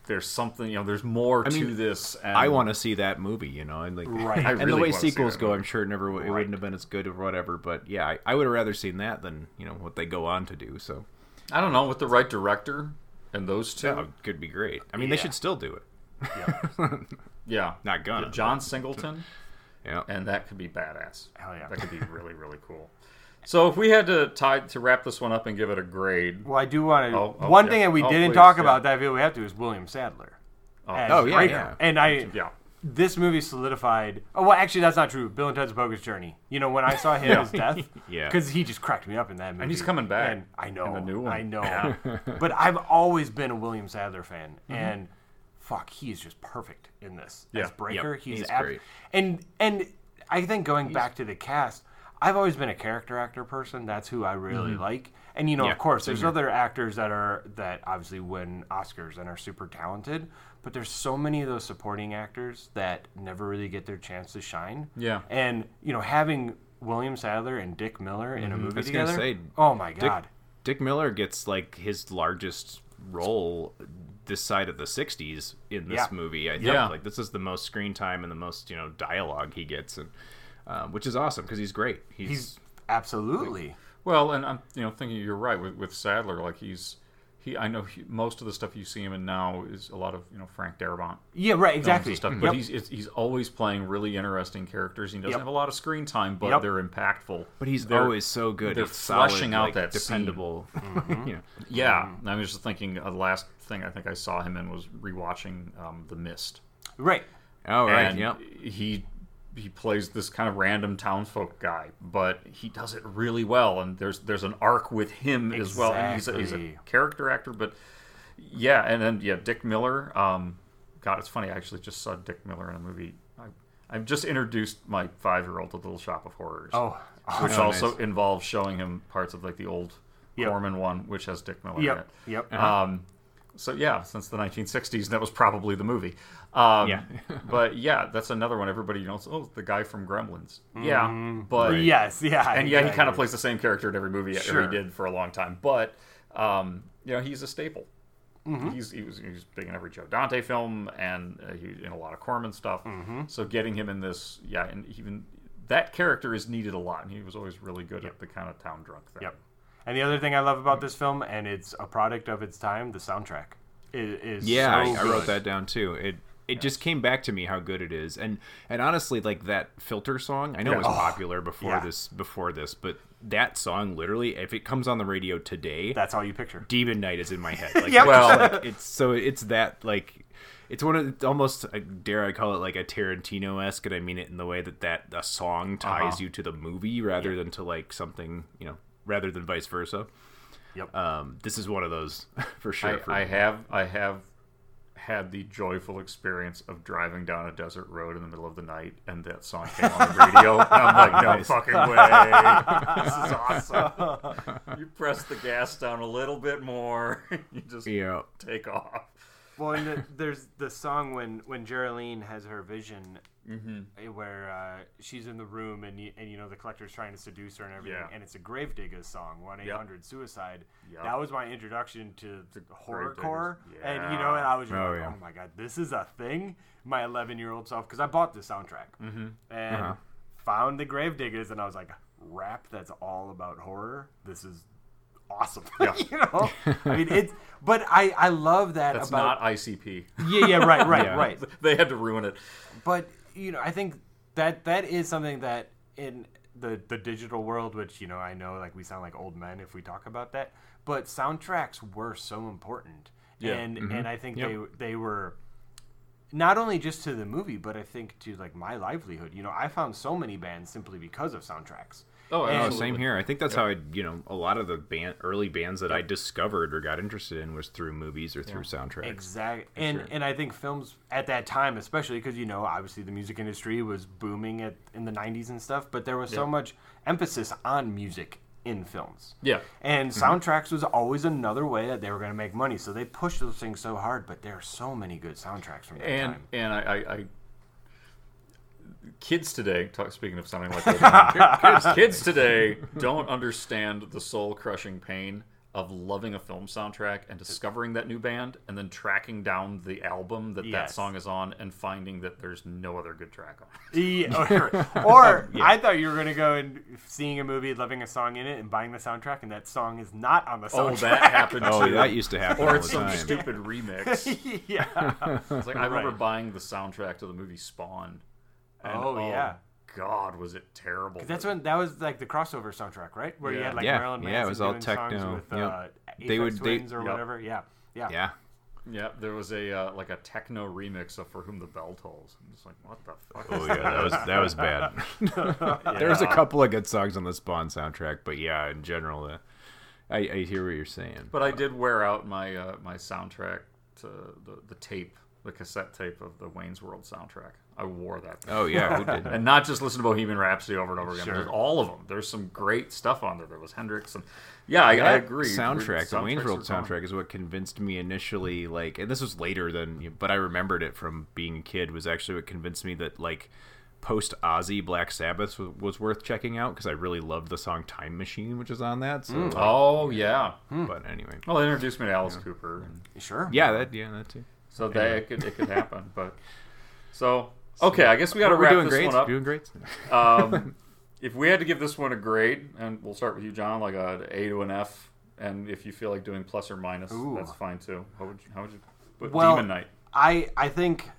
There's something you know. There's more to mean, this. And I want to see that movie, you know, and like, Right. I and the way sequels go, movie. I'm sure it never, it wouldn't have been as good or whatever. But yeah, I, I would have rather seen that than you know what they go on to do. So I don't know with the right director and those two. that could be great. I mean, they should still do it. Yeah, Not gonna. John Singleton. Yeah, and that could be badass. Hell yeah. that could be really really cool. So if we had to tie to wrap this one up and give it a grade, Well, I do want to. Oh, oh, one yeah. thing that we Oh, didn't please, talk yeah. about that I feel we have to is William Sadler. as Oh, yeah, yeah. And I, yeah, this movie solidified. Oh well, actually, that's not true. Bill and Ted's Bogus Journey. You know, when I saw him as Death, Yeah. because he just cracked me up in that movie. and he's coming back. And I know, in the new one. I know. Yeah. but I've always been a William Sadler fan, Mm-hmm. and fuck, he is just perfect in this Yeah. as Breaker. Yep, he's he's ab- great. And and I think going back to the cast, I've always been a character actor person. That's who I really like. And you know, Mm-hmm. Yeah, of course, there's here. other actors that are that obviously win Oscars and are super talented, but there's so many of those supporting actors that never really get their chance to shine. Yeah. And you know, having William Sadler and Dick Miller in a movie Mm-hmm. I was together. say, oh my Dick, god. Dick Miller gets like his largest role this side of the 60s in this Yeah. movie. I think Yeah. like this is the most screen time and the most, you know, dialogue he gets and um, which is awesome because he's great. He's, He's absolutely. Well, and I'm you know thinking you're right with, with Sadler. Like he's he. I know he, most of the stuff you see him in now is a lot of you know Frank Darabont Yeah, right, exactly. and stuff. Yep. But he's it's, he's always playing really interesting characters. He doesn't Yep. have a lot of screen time, but Yep. they're impactful. but he's They're- always so good. They're He's solid, fleshing out like, that dependable. you know. Yeah, I was just thinking. Uh, the last thing I think I saw him in was rewatching um, The Mist. right. Oh right, and yep. he he plays this kind of random townsfolk guy, but he does it really well. And there's there's an arc with him as well. And he's a, he's a character actor, but yeah, and then yeah, Dick Miller. Um, God, it's funny. I actually just saw Dick Miller in a movie. I, I've just introduced my five year old to Little Shop of Horrors. Oh, which Oh, also nice. involves showing him parts of like the old Yep. Corman one, which has Dick Miller in Yep. it. Yep. Um, so yeah, since the 1960s, that was probably the movie. Um, Yeah. but yeah, that's another one. Everybody knows. Oh, the guy from Gremlins. Yeah, but yes, yeah. and yeah, he kind of plays the same character in every movie Sure. he did for a long time. But um, you know, he's a staple. Mm-hmm. He's he was he was big in every Joe Dante film and uh, he in a lot of Corman stuff. Mm-hmm. So getting him in this, yeah, and even that character is needed a lot, and he was always really good at the kind of town drunk thing. Yep. And the other thing I love about this film, and it's a product of its time, the soundtrack is, is Yeah, so I, I wrote that down too. It it just came back to me how good it is, and and honestly, like that filter song, I know it was Oh, popular before yeah. this before this, but that song literally, if it comes on the radio today, That's all you picture. Demon Knight is in my head. Like, Yep. Well- like, it's so it's that like it's one of it's almost uh, dare I call it like a Tarantino esque, and I mean it in the way that that a song ties Uh-huh. you to the movie rather than to like something you know rather than vice versa. Yep. Um, this is one of those for sure. for I, I have I have had the joyful experience of driving down a desert road in the middle of the night and that song came on the radio. and I'm like, no fucking way. This is awesome. You press the gas down a little bit more. You just yeah. take off. Well, and the, there's the song when when Geraldine has her vision eh, where uh, she's in the room and you, and you know the collector's trying to seduce her and everything, Yeah. and it's a Gravediggaz song, one eight hundred Suicide. Yep. That was my introduction to horrorcore, Gravediggaz. and you know, and I was just Oh, like, yeah. oh my god, this is a thing. My eleven year old self, because I bought the soundtrack Mm-hmm. and Uh-huh. found the Gravediggaz, and I was like, rap that's all about horror. This is awesome. Yeah. you know, I mean it's, but I I love that That's about not ICP. yeah yeah right right Yeah. right they had to ruin it. but you know, I think that that is something that in the the digital world, which you know, I know like we sound like old men if we talk about that, but soundtracks were so important, Yeah. and mm-hmm. and I think Yep. they they were not only just to the movie, but I think to like my livelihood. You know, I found so many bands simply because of soundtracks. Oh, And- Oh, same here. I think that's how I, you know, a lot of the band, early bands that I discovered or got interested in was through movies or through soundtracks. Exactly, and sure. and I think films at that time, especially because you know, obviously the music industry was booming at in the '90s and stuff, but there was so much emphasis on music in films. Yeah. and mm-hmm. soundtracks was always another way that they were going to make money. So they pushed those things so hard, but there are so many good soundtracks from that and time. and I, I, I kids today talk speaking of something like that kids, kids today don't understand the soul crushing pain of loving a film soundtrack and discovering that new band and then tracking down the album that that Yes. song is on and finding that there's no other good track on it. Yeah, or or um, I thought you were going to go and seeing a movie, loving a song in it, and buying the soundtrack, and that song is not on the soundtrack. oh that happened Oh, too that used to happen or it's the some time. stupid remix yeah. it's like i remember Right. buying the soundtrack to the movie spawn and, Oh, yeah. god was it terrible That's when that was like the crossover soundtrack, right? Where you had like Yeah, Marilyn yeah, it Manson was all doing songs techno, with yep. uh, They Aphex would- they- Twins or Yep. whatever. Yeah, yeah, Yeah. Yeah, there was a uh, like a techno remix of "For Whom the Bell Tolls." I'm just like, what the fuck? Oh yeah, that was that was bad. There was a couple of good songs on the Spawn soundtrack, but yeah, in general, uh, I, I hear what you're saying. But I did wear out my uh, my soundtrack to the, the tape, the cassette tape of the Wayne's World soundtrack. I wore that. thing. Oh yeah, who did? And not just listen to Bohemian Rhapsody over and over again. Sure. There's all of them. There's some great stuff on there. There was Hendrix and yeah, I, I agree. Soundtrack, the Wayne's World are fun. soundtrack is what convinced me initially. Like, and this was later than, but I remembered it from being a kid. Was actually what convinced me that like post Ozzy Black Sabbath was, was worth checking out because I really loved the song Time Machine, which is on that. So, Oh yeah. Hmm. but anyway, Well, they introduced me to Alice Cooper. And sure. yeah, that yeah, that too. so that it could it could happen. But so okay, I guess we got to wrap doing this one up. Doing great. Um, if we had to give this one a grade, and we'll start with you, John, like a A to an F, and if you feel like doing plus or minus, Ooh. that's fine too. How would you, how would you put Well, Demon Knight? I I think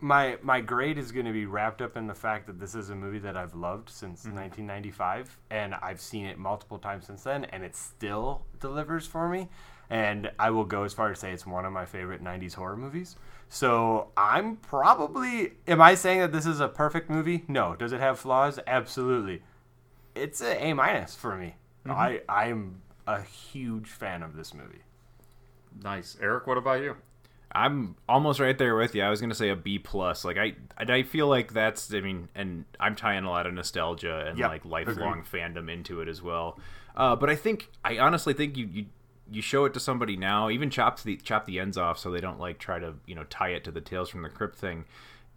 my my grade is going to be wrapped up in the fact that this is a movie that I've loved since Mm-hmm. 1995, and I've seen it multiple times since then, and it still delivers for me. And I will go as far as say it's one of my favorite 90s horror movies. So I'm probably. Am I saying that this is a perfect movie? No. Does it have flaws? Absolutely. It's a A minus for me. Mm-hmm. I I'm a huge fan of this movie. Nice, Erik. What about you? I'm almost right there with you. I was gonna say a B plus. Like I, I feel like that's. I mean, and I'm tying a lot of nostalgia and Yep, like lifelong fandom into it as well. Uh, but I think I honestly think you you you show it to somebody now, even chop the chop the ends off so they don't like try to you know tie it to the Tales from the Crypt thing.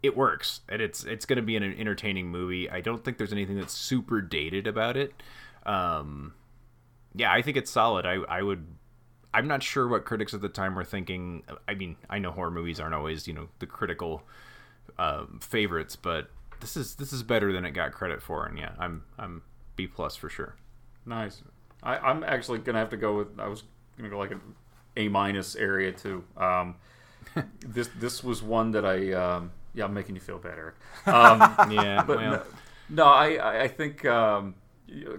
It works, and it's it's gonna be an entertaining movie. I don't think there's anything that's super dated about it. Um, yeah, I think it's solid. I I would I'm not sure what critics at the time were thinking. I mean, I know horror movies aren't always, you know, the critical um, favorites, but this is this is better than it got credit for, and yeah, I'm I'm B plus for sure. Nice. I, I'm actually gonna have to go with. I was gonna go like an A minus area too. Um, this this was one that I. Um, yeah, I'm making you feel better. Um, Yeah, but well, no, no, I I think um,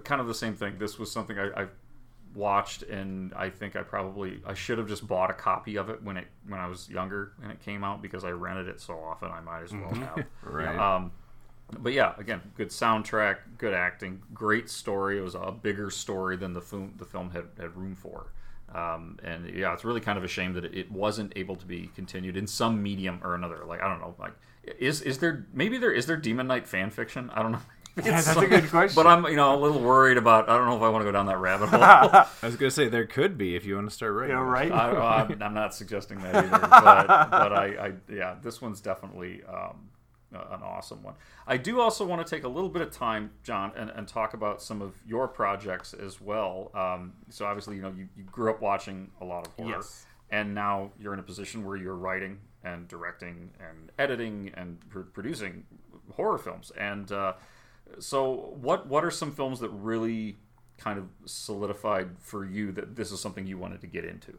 kind of the same thing. This was something I, I watched, and I think I probably I should have just bought a copy of it when it when I was younger and it came out because I rented it so often. I might as well have. right. Um, but yeah, again, good soundtrack, good acting, great story. It was a bigger story than the film the film had, had room for. Um, and yeah, it's really kind of a shame that it wasn't able to be continued in some medium or another. Like I don't know, like is is there maybe there is there Demon Knight fan fiction? I don't know. Yeah, that's a good question. But I'm you know a little worried about. I don't know if I want to go down that rabbit hole. I was gonna say there could be if you want to start writing. Yeah, right. I, I'm, I'm not suggesting that either, but, but I, I, yeah, this one's definitely um, an awesome one. I do also want to take a little bit of time, John, and, and talk about some of your projects as well. Um, so obviously, you know, you, you grew up watching a lot of horror, Yes. and now you're in a position where you're writing and directing and editing and pr- producing horror films. And uh, so, what what are some films that really kind of solidified for you that this is something you wanted to get into?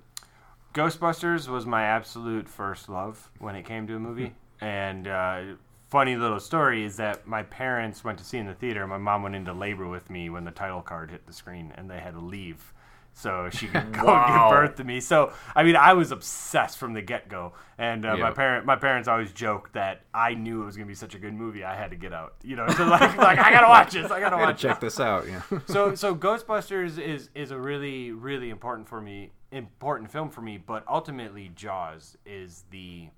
Ghostbusters was my absolute first love when it came to a movie. and uh, funny little story is that my parents went to see in the theater. My mom went into labor with me when the title card hit the screen, and they had to leave so she could go Wow. give birth to me. So I mean, I was obsessed from the get go. And uh, my parent, my parents always joked that I knew it was gonna be such a good movie, I had to get out. You know, so like, like I gotta watch this. I gotta I gotta watch check this out. Yeah. so so Ghostbusters is is a really really important for me important film for me, but ultimately Jaws is the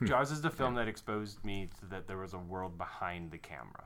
Hmm. Jaws is the film that exposed me to that there was a world behind the camera.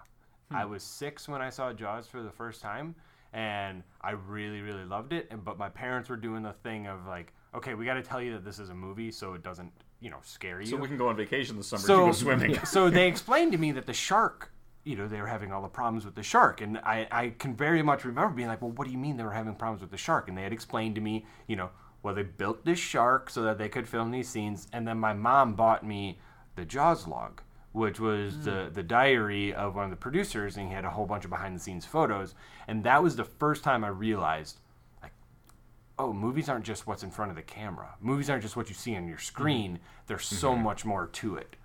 Hmm. I was six when I saw Jaws for the first time, and I really really loved it. And but my parents were doing the thing of like, okay, we got to tell you that this is a movie, so it doesn't you know scare you So we can go on vacation this summer so, to go swimming. so they explained to me that the shark, you know, they were having all the problems with the shark. And I, I can very much remember being like, well, what do you mean they were having problems with the shark? And they had explained to me, you know, well, they built this shark so that they could film these scenes. And then my mom bought me the Jaws log, which was hmm. the, the diary of one of the producers. And he had a whole bunch of behind the scenes photos. And that was the first time I realized like, oh, movies aren't just what's in front of the camera. Movies aren't just what you see on your mm-hmm. screen. There's so mm-hmm. much more to it.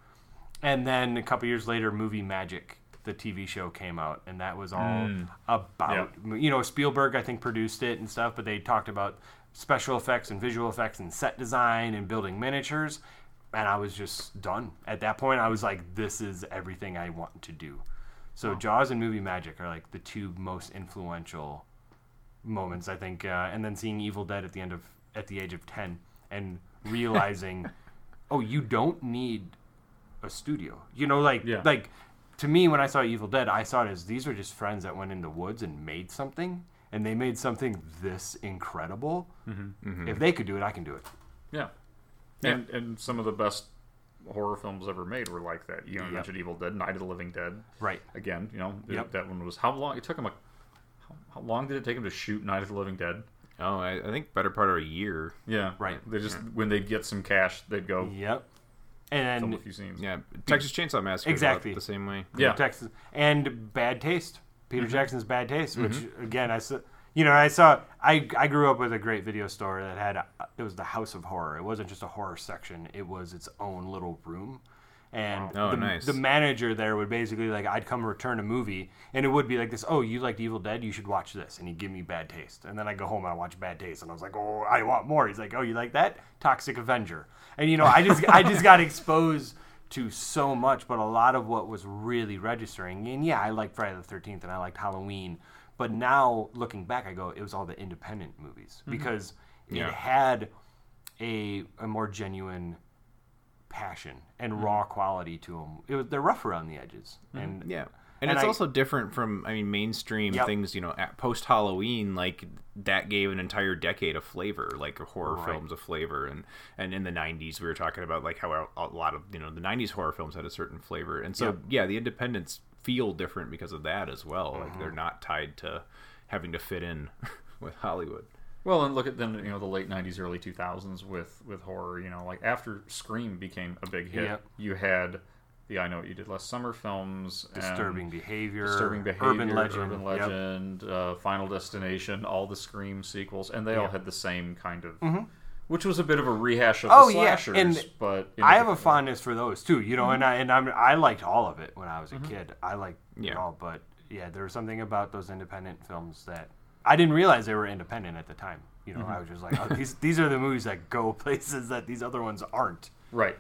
And then a couple years later, Movie Magic, the TV show, came out, and that was all mm. about you know Spielberg. I think produced it and stuff, but they talked about special effects and visual effects and set design and building miniatures. And I was just done at that point. I was like, this is everything I want to do. So Jaws and Movie Magic are like the two most influential moments I think, uh, and then seeing Evil Dead at the end of at the age of ten and realizing, oh, you don't need a studio. You know, like Yeah. like to me when I saw Evil Dead, I saw it as these were just friends that went in the woods and made something, and they made something this incredible. Mm-hmm. If they could do it, I can do it. Yeah. And and some of the best horror films ever made were like that. You know, Yep. mentioned Evil Dead, Night of the Living Dead. Right. Again, you know, Yep. that one was how long? It took him a how, how long did it take him to shoot Night of the Living Dead? Oh, I, I think better part of a year. Yeah, Right. They just when they'd get some cash, they'd go Yep. film And a few scenes. Yeah, Texas Chainsaw Massacre. Exactly. Exactly the same way. Yeah. Texas and bad taste. Peter Mm-hmm. Jackson's bad taste, which again I saw. You know, I saw. I I grew up with a great video store that had. A, it was the House of Horror. It wasn't just a horror section. It was its own little room. And Oh, the, nice. the manager there would basically like I'd come return a movie and it would be like this. Oh, you liked Evil Dead? You should watch this. And he'd give me Bad Taste. And then I go home and I watch Bad Taste. And I was like, oh, I want more. He's like, oh, you like that? Toxic Avenger. And you know, I just I just got exposed to so much, but a lot of what was really registering. And yeah, I liked Friday the Thirteenth and I liked Halloween, but now looking back, I go, it was all the independent movies mm-hmm. because Yeah. it had a a more genuine passion and raw mm-hmm. quality to them. It was they're rough around the edges, mm-hmm. and Yeah. And, And it's I- also different from, I mean, mainstream Yep. things, you know, post Halloween, like that gave an entire decade of flavor, like horror Right. films of flavor. And, and in the 90s, we were talking about like how a lot of, you know, the 90s horror films had a certain flavor. And so, Yep. yeah, the independents feel different because of that as well. Like Mm-hmm. they're not tied to having to fit in with Hollywood. Well, and look at then you know the late '90s, early 2000s with with horror. You know, like after Scream became a big hit, Yep. you had the I Know What You Did Last Summer films, disturbing behavior, disturbing behavior, urban legend, urban Yep. legend, uh, Final Destination, all the Scream sequels, and they all had the same kind of, mm-hmm. which was a bit of a rehash of Oh, the yeah, and but I have a way. fondness for those too, you know, mm-hmm. and I and I'm, I liked all of it when I was a mm-hmm. kid. I liked it Yeah. all, but yeah, there was something about those independent films that I didn't realize they were independent at the time. You know, I was just like, oh, these these are the movies that go places that these other ones aren't. Right.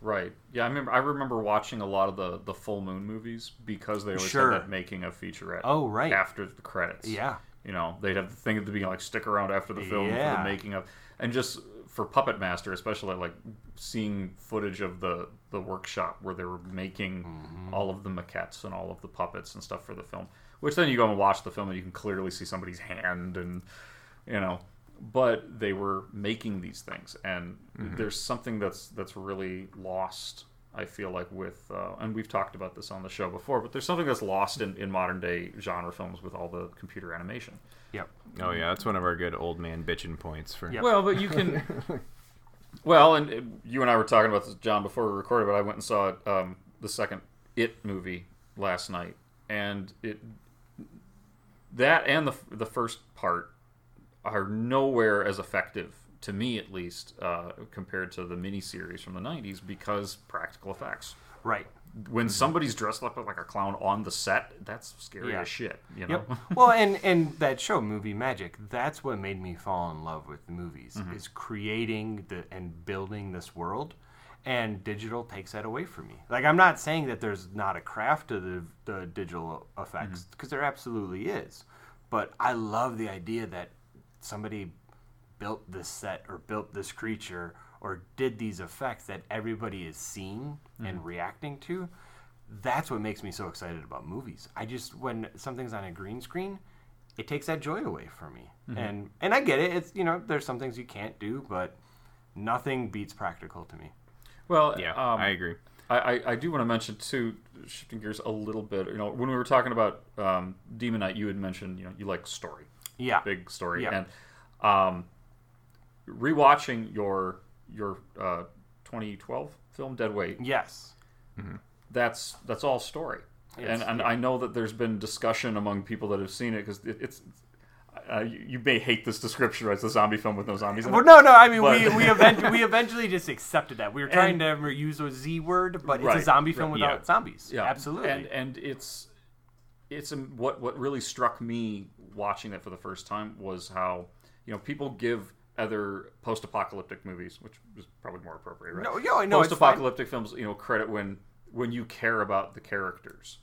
Right. Yeah, I remember. I remember watching a lot of the the full moon movies because they always Sure. had that making a featurette. Oh, right. After the credits. Yeah. You know, they'd have the thing at the beginning, like stick around after the film for the making of, and just for Puppet Master, especially like seeing footage of the the workshop where they were making Mm-hmm. all of the maquettes and all of the puppets and stuff for the film. Which then you go and watch the film and you can clearly see somebody's hand and you know but they were making these things and Mm-hmm. there's something that's that's really lost I feel like with, uh, and we've talked about this on the show before, but there's something that's lost in, in modern day genre films with all the computer animation. Yep. Oh yeah, that's one of our good old man bitching points for. Yep. Well, but you can. well, and uh, you and I were talking about this, John, before we recorded, but I went and saw it, um, the second It movie last night, and it that and the the first part are nowhere as effective to me, at least, uh, compared to the miniseries from the '90s because practical effects. Right. When somebody's dressed up like a clown on the set, that's scary Yeah. as shit. You know. Yep. well, and and that show, Movie Magic, that's what made me fall in love with movies. Mm-hmm. Is creating the and building this world, and digital takes that away from me. Like I'm not saying that there's not a craft to the the digital effects Mm-hmm. because there absolutely is, but I love the idea that somebody built this set or built this creature or did these effects that everybody is seeing and reacting to that's what makes me so excited about movies. I just when something's on a green screen it takes that joy away from me. And and i get it. It's you know there's some things you can't do but nothing beats practical to me. Well, Yeah, um, I agree. I, I, I do want to mention too, shifting gears a little bit. You know, when we were talking about um, Demon Knight, you had mentioned you know you like story, yeah big story, Yeah. and um, rewatching your your uh, 2012 film Dead Weight. yes That's that's all story, and and I know that there's been discussion among people that have seen it because it, it's. Uh, you, you may hate this description, right? It's a zombie film with no zombies. In well, it. no, no. I mean, But- we we, event- we eventually just accepted that. We were trying to use a Z word, but it's Right, a zombie film right, without yeah. zombies. Yeah, absolutely. And and it's it's um, what what really struck me watching it for the first time was how you know people give other post-apocalyptic movies, which is probably more appropriate, right? No, yeah, no, it's post-apocalyptic films, you know, credit when when you care about the characters.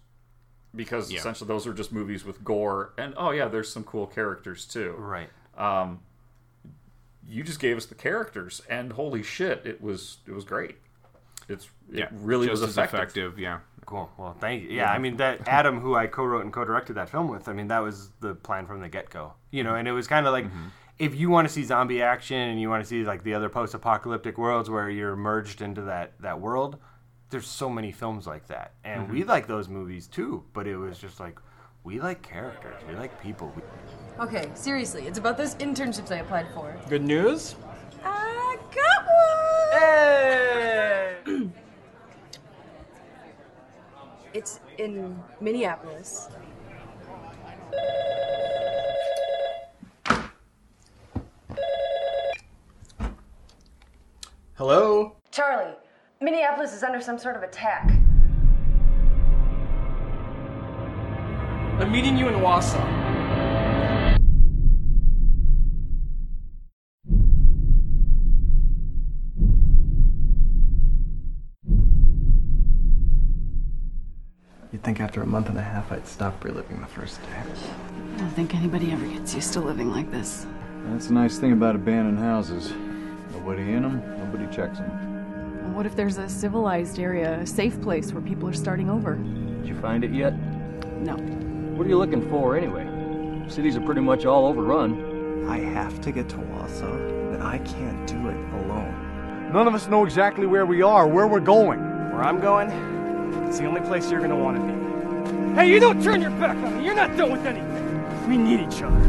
Because Yeah. essentially those are just movies with gore and oh yeah, there's some cool characters too. right. Um, You just gave us the characters and holy shit, it was it was great. It's it Yeah, really just was as effective. effective. Yeah. Cool. Well, thank you. Yeah, I mean that Adam, who I co-wrote and co-directed that film with, I mean that was the plan from the get-go. You know, mm-hmm. and it was kind of like mm-hmm. if you want to see zombie action and you want to see like the other post-apocalyptic worlds where you're merged into that that world, there's so many films like that, and we mm-hmm. like those movies too. But it was just like we like characters, we like people. We, Okay, seriously, it's about those internships I applied for. Good news? I got one! it's in Minneapolis. Hello? Charlie, Minneapolis is under some sort of attack. I'm meeting you in Wausau. Think after a month and a half I'd stop reliving the first day. I don't think anybody ever gets used to living like this. That's the nice thing about abandoned houses. Nobody in them, nobody checks them. Well, what if there's a civilized area, a safe place where people are starting over? Did you find it yet? No. What are you looking for anyway? Cities are pretty much all overrun. I have to get to Wausau, but I can't do it alone. None of us know exactly where we are, where we're going. Where I'm going, it's the only place you're gonna want to be. Hey, you don't turn your back on me. You're not done with anything. We need each other.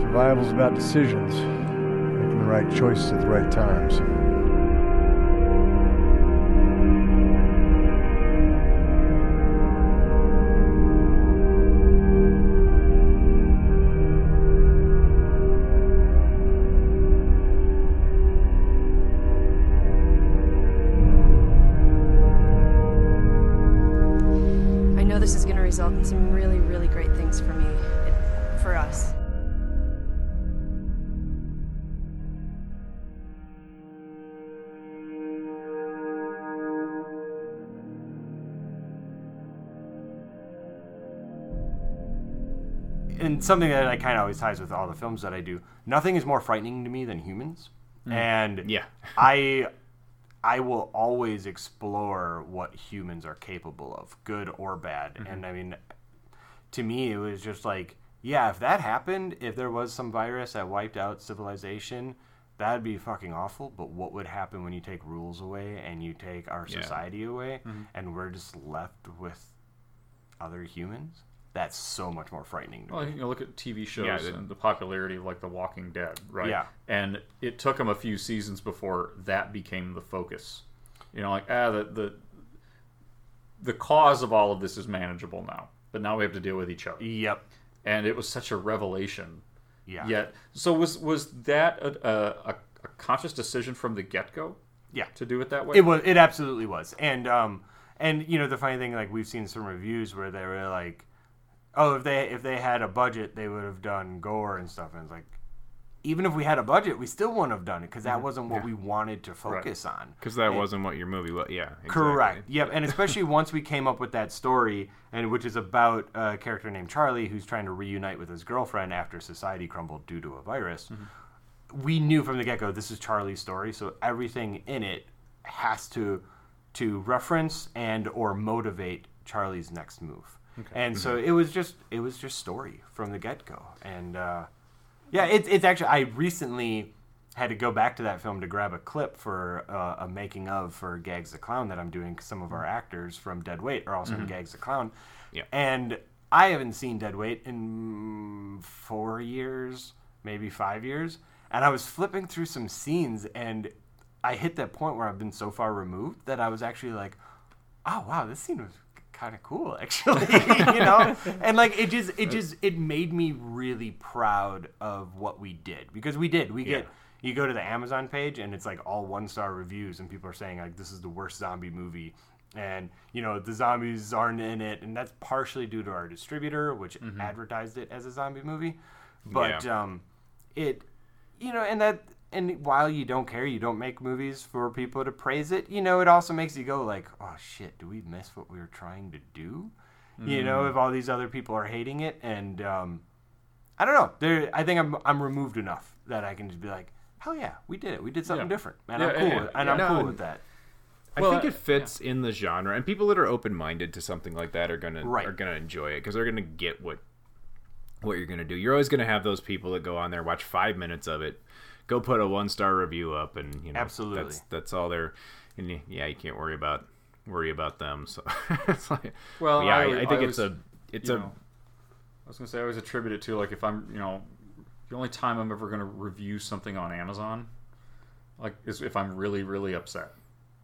Survival's about decisions, making the right choices at the right times. Result in some really, really great things for me. and For us. and something that I kind of always ties with all the films that I do. Nothing is more frightening to me than humans, mm. and Yeah. I I will always explore what humans are capable of, good or bad. And I mean, to me, it was just like, yeah, if that happened, if there was some virus that wiped out civilization, that'd be fucking awful. But what would happen when you take rules away and you take our Yeah. society away, Mhm. and we're just left with other humans? That's so much more frightening. To Well, me. you know, look at TV shows Yeah, and the popularity of like The Walking Dead, right? Yeah. And it took them a few seasons before that became the focus. You know, like ah, the the the cause of all of this is manageable now, but now we have to deal with each other. Yep. And it was such a revelation. Yeah. Yet, so was was that a, a, a conscious decision from the get go? Yeah. To do it that way. It was. It absolutely was. And um, and you know the funny thing, like we've seen some reviews where they were like, oh, if they if they had a budget, they would have done gore and stuff. And it's like, even if we had a budget, we still wouldn't have done it because that mm-hmm. wasn't what we wanted to focus on. Because that And- wasn't what your movie was. Yeah. Exactly. Correct. Yep. And especially once we came up with that story, and which is about a character named Charlie who's trying to reunite with his girlfriend after society crumbled due to a virus. Mm-hmm. We knew from the get go this is Charlie's story, so everything in it has to to reference and or motivate Charlie's next move. Okay. And so it was just it was just story from the get go, and uh, yeah, it's it's actually I recently had to go back to that film to grab a clip for uh, a making of for Gags the Clown that I'm doing. some of our actors from Dead Weight are also in Mhm. Gags the Clown. Yeah. And I haven't seen Dead Weight in four years, maybe five years. And I was flipping through some scenes and I hit that point where I've been so far removed that I was actually like, oh wow, this scene was kind of cool actually, you know? And like it just it just it made me really proud of what we did because we did. We Yeah. get you go to the Amazon page and it's like all one star reviews and people are saying like this is the worst zombie movie and you know the zombies aren't in it and that's partially due to our distributor which advertised it as a zombie movie but Yeah. um it you know and that and while you don't care you don't make movies for people to praise it you know it also makes you go like oh shit do we miss what we were trying to do you know Mm. if all these other people are hating it and um i don't know there i think i'm i'm removed enough that i can just be like hell yeah we did it we did something Yeah. different and Yeah, i'm cool yeah, with, and i'm No, cool with that I Well, think uh, it fits in the genre, and people that are open minded to something like that are gonna Right. are gonna enjoy it because they're gonna get what what you're gonna do. You're always gonna have those people that go on there, watch five minutes of it, go put a one star review up, and you know Absolutely. that's that's all they're. And y- yeah, you can't worry about worry about them. So it's like, Well, yeah, I I, I think I it's always- a it's you a know, I was gonna say I always attribute it to like if I'm you know the only time I'm ever gonna review something on Amazon like is if I'm really really upset.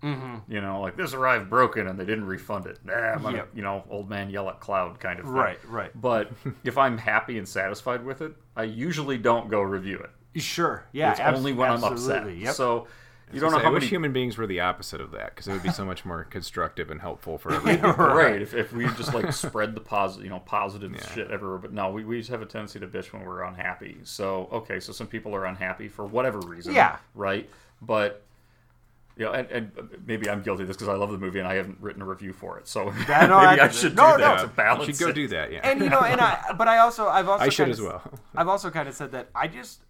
Mhm. You know, like this arrived broken and they didn't refund it. Nah, I'm gonna, Yep. you know, old man yell at cloud kind of thing. Right, right. But if I'm happy and satisfied with it, I usually don't go review it. Sure. Yeah. It's abs- only when I'm upset. absolutely. Yep. So you don't know gonna say, how I wish many human beings were the opposite of that because it would be so much more constructive and helpful for everyone. right. If, if we just like spread the positive, you know, positive shit everywhere, but no, we, we just have a tendency to bitch when we're unhappy. So okay, so some people are unhappy for whatever reason. Yeah. Right. But you know, and, and uh, maybe I'm guilty of this because I love the movie and I haven't written a review for it. So Yeah, no, maybe I, I- should no, do that no. to balance. You should go it. do that, yeah. and you know, and I, but I also, I've also, I should kinda as well. I've also kind of said that I just,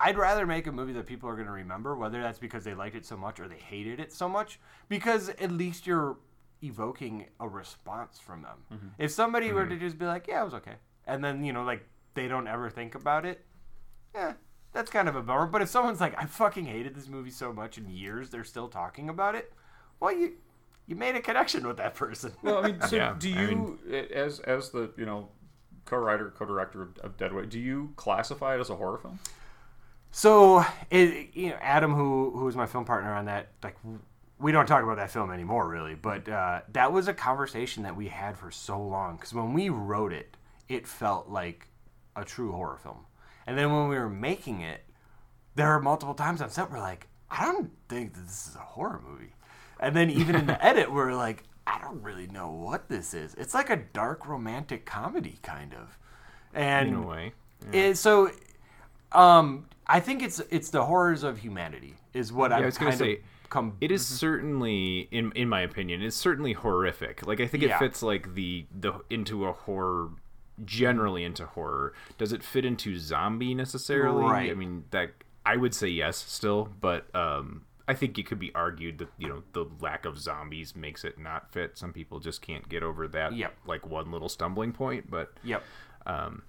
I'd rather make a movie that people are going to remember, whether that's because they liked it so much or they hated it so much, because at least you're evoking a response from them. Mm-hmm. If somebody were to just be like, "Yeah, it was okay," and then you know, like they don't ever think about it, yeah, that's kind of a bummer. But if someone's like, "I fucking hated this movie so much," in years they're still talking about it, well, you you made a connection with that person. Well, I mean, so Yeah, do I you, as as the you know, co-writer, co-director of, of Dead Weight, do you classify it as a horror film? So, it, you know, Adam, who who was my film partner on that, like, we don't talk about that film anymore, really. But uh, that was a conversation that we had for so long because when we wrote it, it felt like a true horror film, and then when we were making it, there were multiple times on set we're like, I don't think that this is a horror movie, and then even in the edit we're like, I don't really know what this is. It's like a dark romantic comedy kind of, and In a way, it, so um, I think it's it's the horrors of humanity is what Yeah, I've I was gonna kind say come. It is certainly, in in my opinion, it's certainly horrific. Like I think it Yeah. fits like the the into a horror, generally into horror. Does it fit into zombie necessarily? Right. I mean that I would say yes still, but um, I think it could be argued that you know the lack of zombies makes it not fit. Some people just can't get over that Yep. like one little stumbling point. But Yep. um,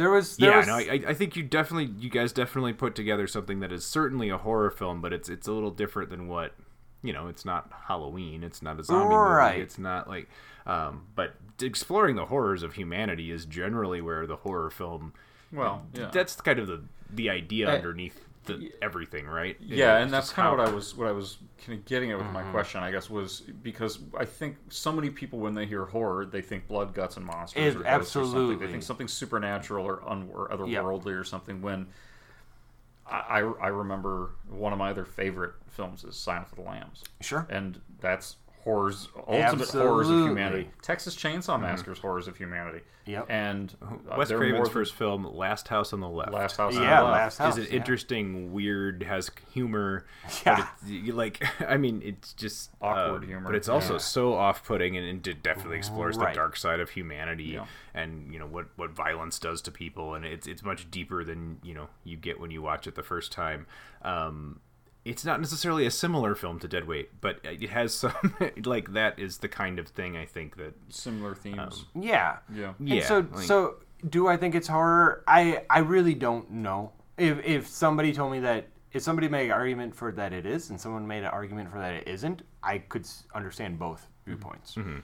There was, there yeah, was... no, I, I think you definitely, you guys definitely put together something that is certainly a horror film, but it's it's a little different than what, you know, it's not Halloween, it's not a zombie Right. movie, it's not like, um, but exploring the horrors of humanity is generally where the horror film, Well, yeah. that's kind of the the idea underneath the everything, right? Yeah, and that's kind of how- what I was what I was kind of getting at with my Mhm. question, I guess, was because I think so many people when they hear horror, they think blood, guts, and monsters, It- or ghosts or something. They think something supernatural or un- or Yep. otherworldly or something. When I, I I remember one of my other favorite films is Silence of the Lambs. Sure. and that's horrors, ultimate horrors of humanity. Texas Chainsaw Mhm. Massacre's horrors of humanity. Yep. and uh, Wes Craven's first film, Last House on the Left. Last House on Yeah, the Left. Last House, is an yeah. interesting, weird, has humor. Yeah. But it's, like, I mean, it's just Awkward uh, humor, but it's also yeah. so off-putting, and, and it definitely explores Right. the dark side of humanity, Yeah. and you know what what violence does to people, and it's it's much deeper than you know you get when you watch it the first time. Um, it's not necessarily a similar film to Dead Weight, but it has some like that is the kind of thing I think that similar themes. Um, yeah. Yeah. And Yeah, so like- so do I think it's horror? I I really don't know. If if somebody told me that if somebody made an argument for that it is and someone made an argument for that it isn't, I could understand both viewpoints. Mm-hmm.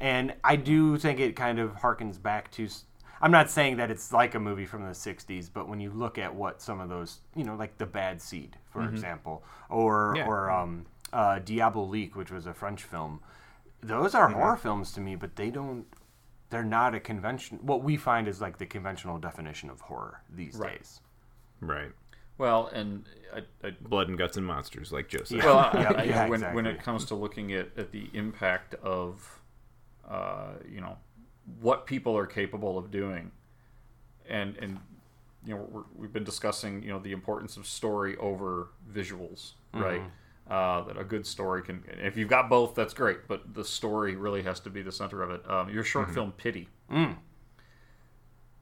And I do think it kind of harkens back to s- I'm not saying that it's like a movie from the 60s, but when you look at what some of those, you know, like The Bad Seed, for Mhm. example, or Yeah. or um uh Diabolique, which was a French film. Those are Mhm. horror films to me, but they don't they're not a convention. What we find is like the conventional definition of horror these Right. days. right. Well, and I, I, Blood and guts and monsters, like Joseph. said. Well, I- Yeah, I- yeah, when when it comes to looking at, at the impact of, uh, you know, what people are capable of doing, and and you know we're, we've been discussing you know the importance of story over visuals, right? Uh, that a good story can. If you've got both, that's great, but the story really has to be the center of it. Um, your short Mhm. film Pity Mm.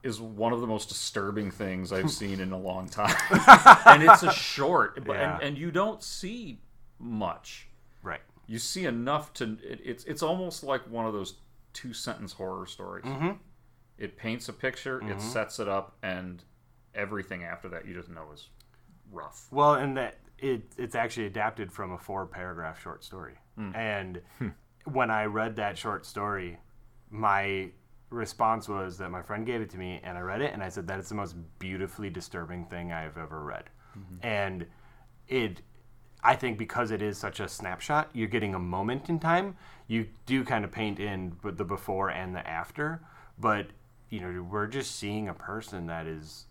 is one of the most disturbing things I've seen in a long time, and it's a short, but, Yeah. and, and you don't see much. Right. You see enough to it, it's it's almost like one of those two sentence horror stories. Mhm. It paints a picture, it Mhm. sets it up, and everything after that you just know is rough. Well, and that it it's actually adapted from a four paragraph short story. Mm. And when I read that short story, my response was that my friend gave it to me and I read it and I said that is the most beautifully disturbing thing I've ever read. And it I think because it is such a snapshot, you're getting a moment in time. You do kind of paint in the before and the after, but you know, we're just seeing a person that is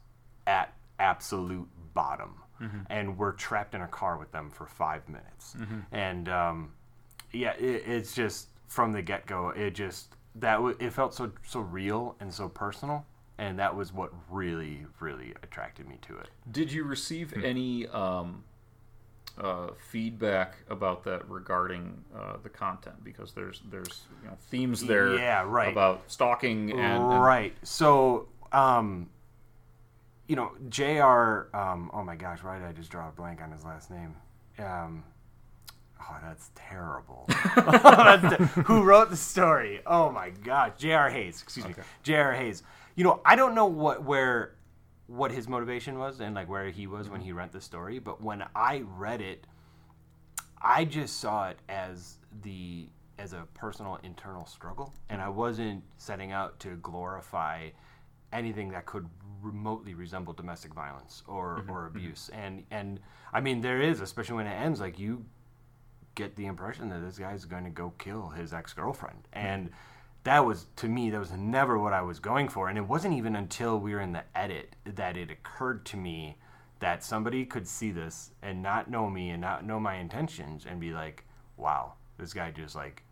at absolute bottom, Mhm. and we're trapped in a car with them for five minutes. Mhm. And um, yeah, it, it's just from the get go, it just that w- it felt so so real and so personal, and that was what really really attracted me to it. Did you receive Hmm. any um, uh, feedback about that regarding uh, the content? Because there's there's you know, themes there, Yeah, right. about stalking and, and right. So, um, you know, Jr. Um, oh my gosh, why did I just draw a blank on his last name? Um, oh, that's terrible. That's te- who wrote the story? Oh my gosh, jr Hayes. Excuse me, jr Hayes. You know, I don't know what where what his motivation was and like where he was when he read the story, but when I read it, I just saw it as the as a personal internal struggle, and I wasn't setting out to glorify anything that could remotely resemble domestic violence or, mm-hmm. or mm-hmm. abuse. And and I mean there is, especially when it ends, like you get the impression that this guy's going to go kill his ex girlfriend, and mm-hmm. That was to me that was never what I was going for. And it wasn't even until we were in the edit that it occurred to me that somebody could see this and not know me and not know my intentions and be like, "Wow, this guy just like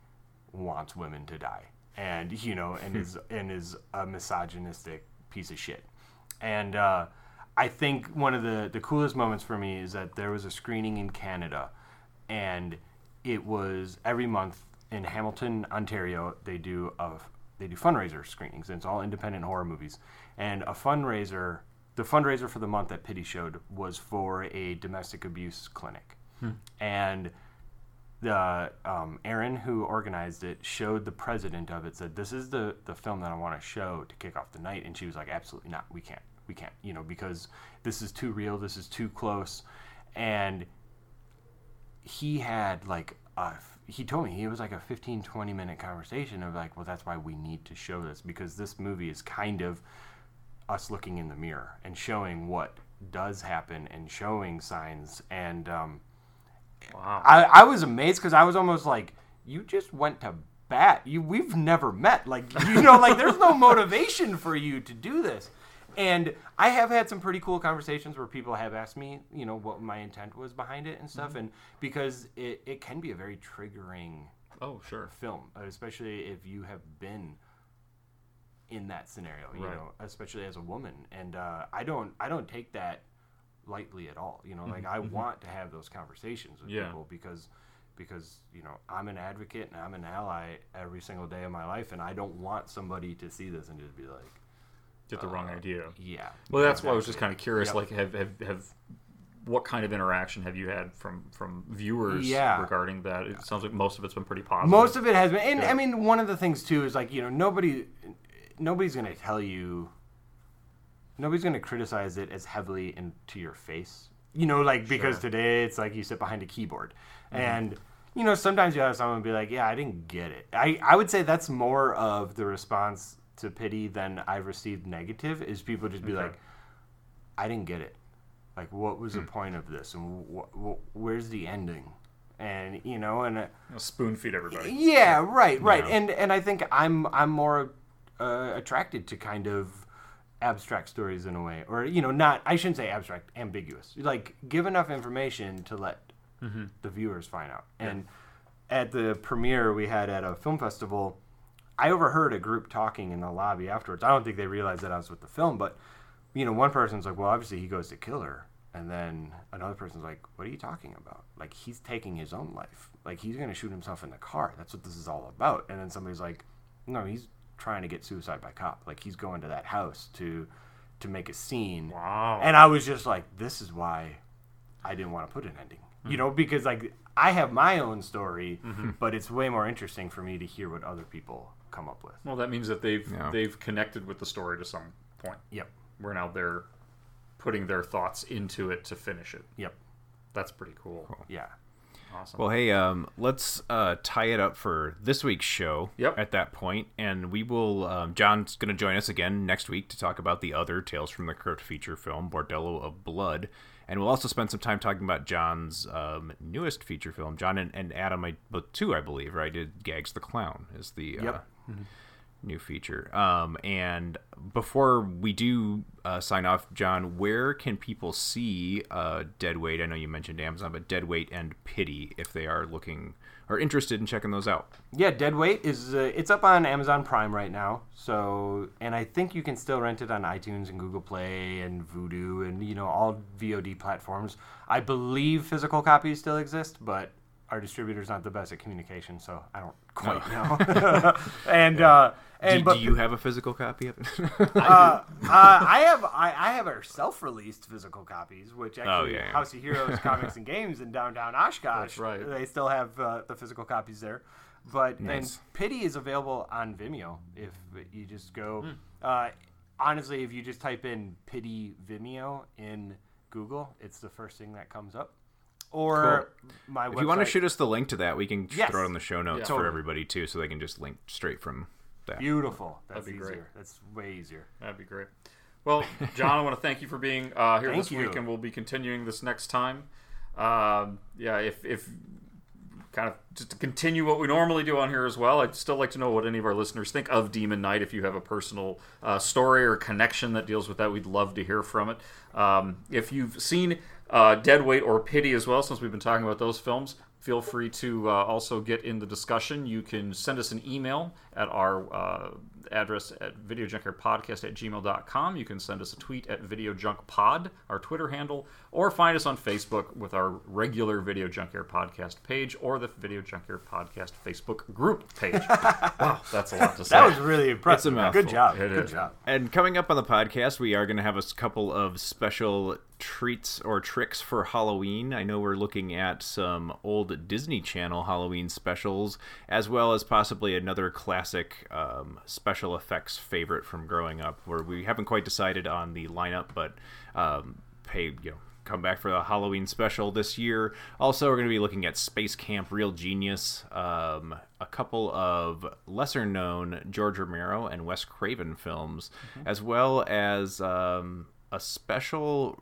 wants women to die," and you know, and is and is a misogynistic piece of shit. And uh, I think one of the the coolest moments for me is that there was a screening in Canada, and it was every month in Hamilton, Ontario. They do a they do fundraiser screenings, and it's all independent horror movies. And a fundraiser, the fundraiser for the month that Pity showed was for a domestic abuse clinic, Hmm. and the um, Aaron who organized it showed the president of it said this is the the film that I want to show to kick off the night and she was like absolutely not we can't we can't you know because this is too real this is too close and he had like a, he told me he was like a 15 20 minute conversation of like well that's why we need to show this because this movie is kind of us looking in the mirror and showing what does happen and showing signs. And um, wow. I, I was amazed because I was almost like you just went to bat you we've never met. Like you know like there's no motivation for you to do this and I have had some pretty cool conversations where people have asked me, you know, what my intent was behind it and stuff, Mhm. and because it, it can be a very triggering oh sure film, especially if you have been in that scenario, you Right. know, especially as a woman, and uh, I don't I don't take that lightly at all, you know, like Mhm, I mhm. want to have those conversations with Yeah. people because because you know I'm an advocate and I'm an ally every single day of my life, and I don't want somebody to see this and just be like. Get the wrong uh, idea. Yeah. Well, that's why I was just kind of curious. Yep. Like, have, have have what kind of interaction have you had from from viewers Yeah. regarding that? It sounds like most of it's been pretty positive. Most of it has been, and Yeah. I mean, one of the things too is like you know nobody, nobody's gonna tell you, nobody's gonna criticize it as heavily into your face. You know, like because Sure. today it's like you sit behind a keyboard, Mhm. and you know sometimes you have someone be like, "Yeah, I didn't get it." I I would say that's more of the response to pity than I've received negative is people just be Okay. like, "I didn't get it." Like, what was the Hmm. point of this, and wh- wh- where's the ending? And you know, and uh, spoon feed everybody. yeah, right, right. Yeah. And and I think I'm I'm more uh, attracted to kind of abstract stories in a way, or you know, not I shouldn't say abstract, ambiguous. Like give enough information to let Mhm. the viewers find out. Yeah. And at the premiere we had at a film festival, I overheard a group talking in the lobby afterwards. I don't think they realized that I was with the film, but you know, one person's like, "Well, obviously he goes to kill her," and then another person's like, "What are you talking about? Like he's taking his own life. Like he's gonna shoot himself in the car. That's what this is all about." And then somebody's like, "No, he's trying to get suicide by cop. Like he's going to that house to to make a scene." Wow. And I was just like, "This is why I didn't want to put an ending." You Mhm. know, because like I have my own story, Mhm. but it's way more interesting for me to hear what other people come up with. Well, that means that they've Yeah. they've connected with the story to some point. Yep. We're now they're putting their thoughts into it to finish it. Yep. That's pretty cool. Yeah. Awesome. Well, hey, um, let's uh, tie it up for this week's show. Yep. At that point, and we will. Um, John's going to join us again next week to talk about the other Tales from the Crypt feature film, Bordello of Blood, and we'll also spend some time talking about John's um, newest feature film. John and, and Adam, I, but two, I believe, right? Did Gags the Clown is the uh, Yep. new feature. Um, and before we do uh, sign off, John, where can people see uh, Dead Weight? I know you mentioned Amazon, but Dead Weight and Pity if they are looking or interested in checking those out. Yeah, Dead Weight is uh, it's up on Amazon Prime right now. So, and I think you can still rent it on iTunes and Google Play and Vudu and you know all VOD platforms. I believe physical copies still exist, but our distributor's not the best at communication, so I don't quite No. know. and Yeah. uh, Do- and do, but you have a physical copy of it? uh, uh, I have I, I have our self-released physical copies, which actually Oh, yeah, yeah. House of Heroes Comics and Games in downtown Oshkosh. Right. They still have uh, the physical copies there, but Nice. and Pity is available on Vimeo if you just go. Uh, honestly, if you just type in Pity Vimeo in Google, it's the first thing that comes up. Or my if you want to shoot us the link to that, we can Yes. throw it in the show notes Yeah. for Totally. everybody too, so they can just link straight from that. Beautiful. That's That'd be easier. great. That's way easier. That'd be great. Well, John, I want to thank you for being uh, here Thank this you. week, and we'll be continuing this next time. Um, yeah, if, if kind of just to continue what we normally do on here as well, I'd still like to know what any of our listeners think of Demon Knight. If you have a personal uh, story or connection that deals with that, we'd love to hear from it. Um, if you've seen uh, Dead Weight or Pity as well, since we've been talking about those films, feel free to uh, also get in the discussion. You can send us an email at our uh, address at videojunkyardpodcast at gmail.com. You can send us a tweet at videojunkpod, our Twitter handle, or find us on Facebook with our regular Video Junkyard Podcast page or the Video Junkyard Podcast Facebook group page. wow, that's a lot to say. That was really It's a impressive. Good job. It Good is. job. And coming up on the podcast, we are going to have a couple of special treats or tricks for Halloween. I know we're looking at some old Disney Channel Halloween specials, as well as possibly another classic um, special effects favorite from growing up, where we haven't quite decided on the lineup, but um, pay you know. Come back for the Halloween special this year. Also, we're going to be looking at Space Camp Real Genius, um, a couple of lesser known George Romero and Wes Craven films, as well as um, a special.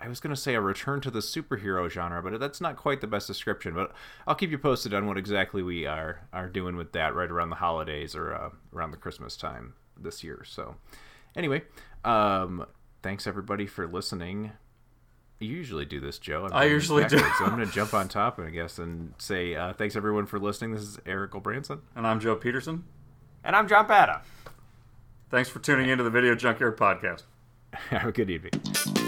I was going to say a return to the superhero genre, but that's not quite the best description. But I'll keep you posted on what exactly we are are doing with that right around the holidays or uh, around the Christmas time this year. So, anyway, um, thanks everybody for listening. You usually do this, Joe. I'm I usually do. backwards, So I'm going to jump on top, I guess, and say uh, thanks everyone for listening. This is Erik O'Branson. And I'm Joe Peterson. And I'm John Pata. Thanks for tuning into the Video Junkyard Podcast. Have a good evening.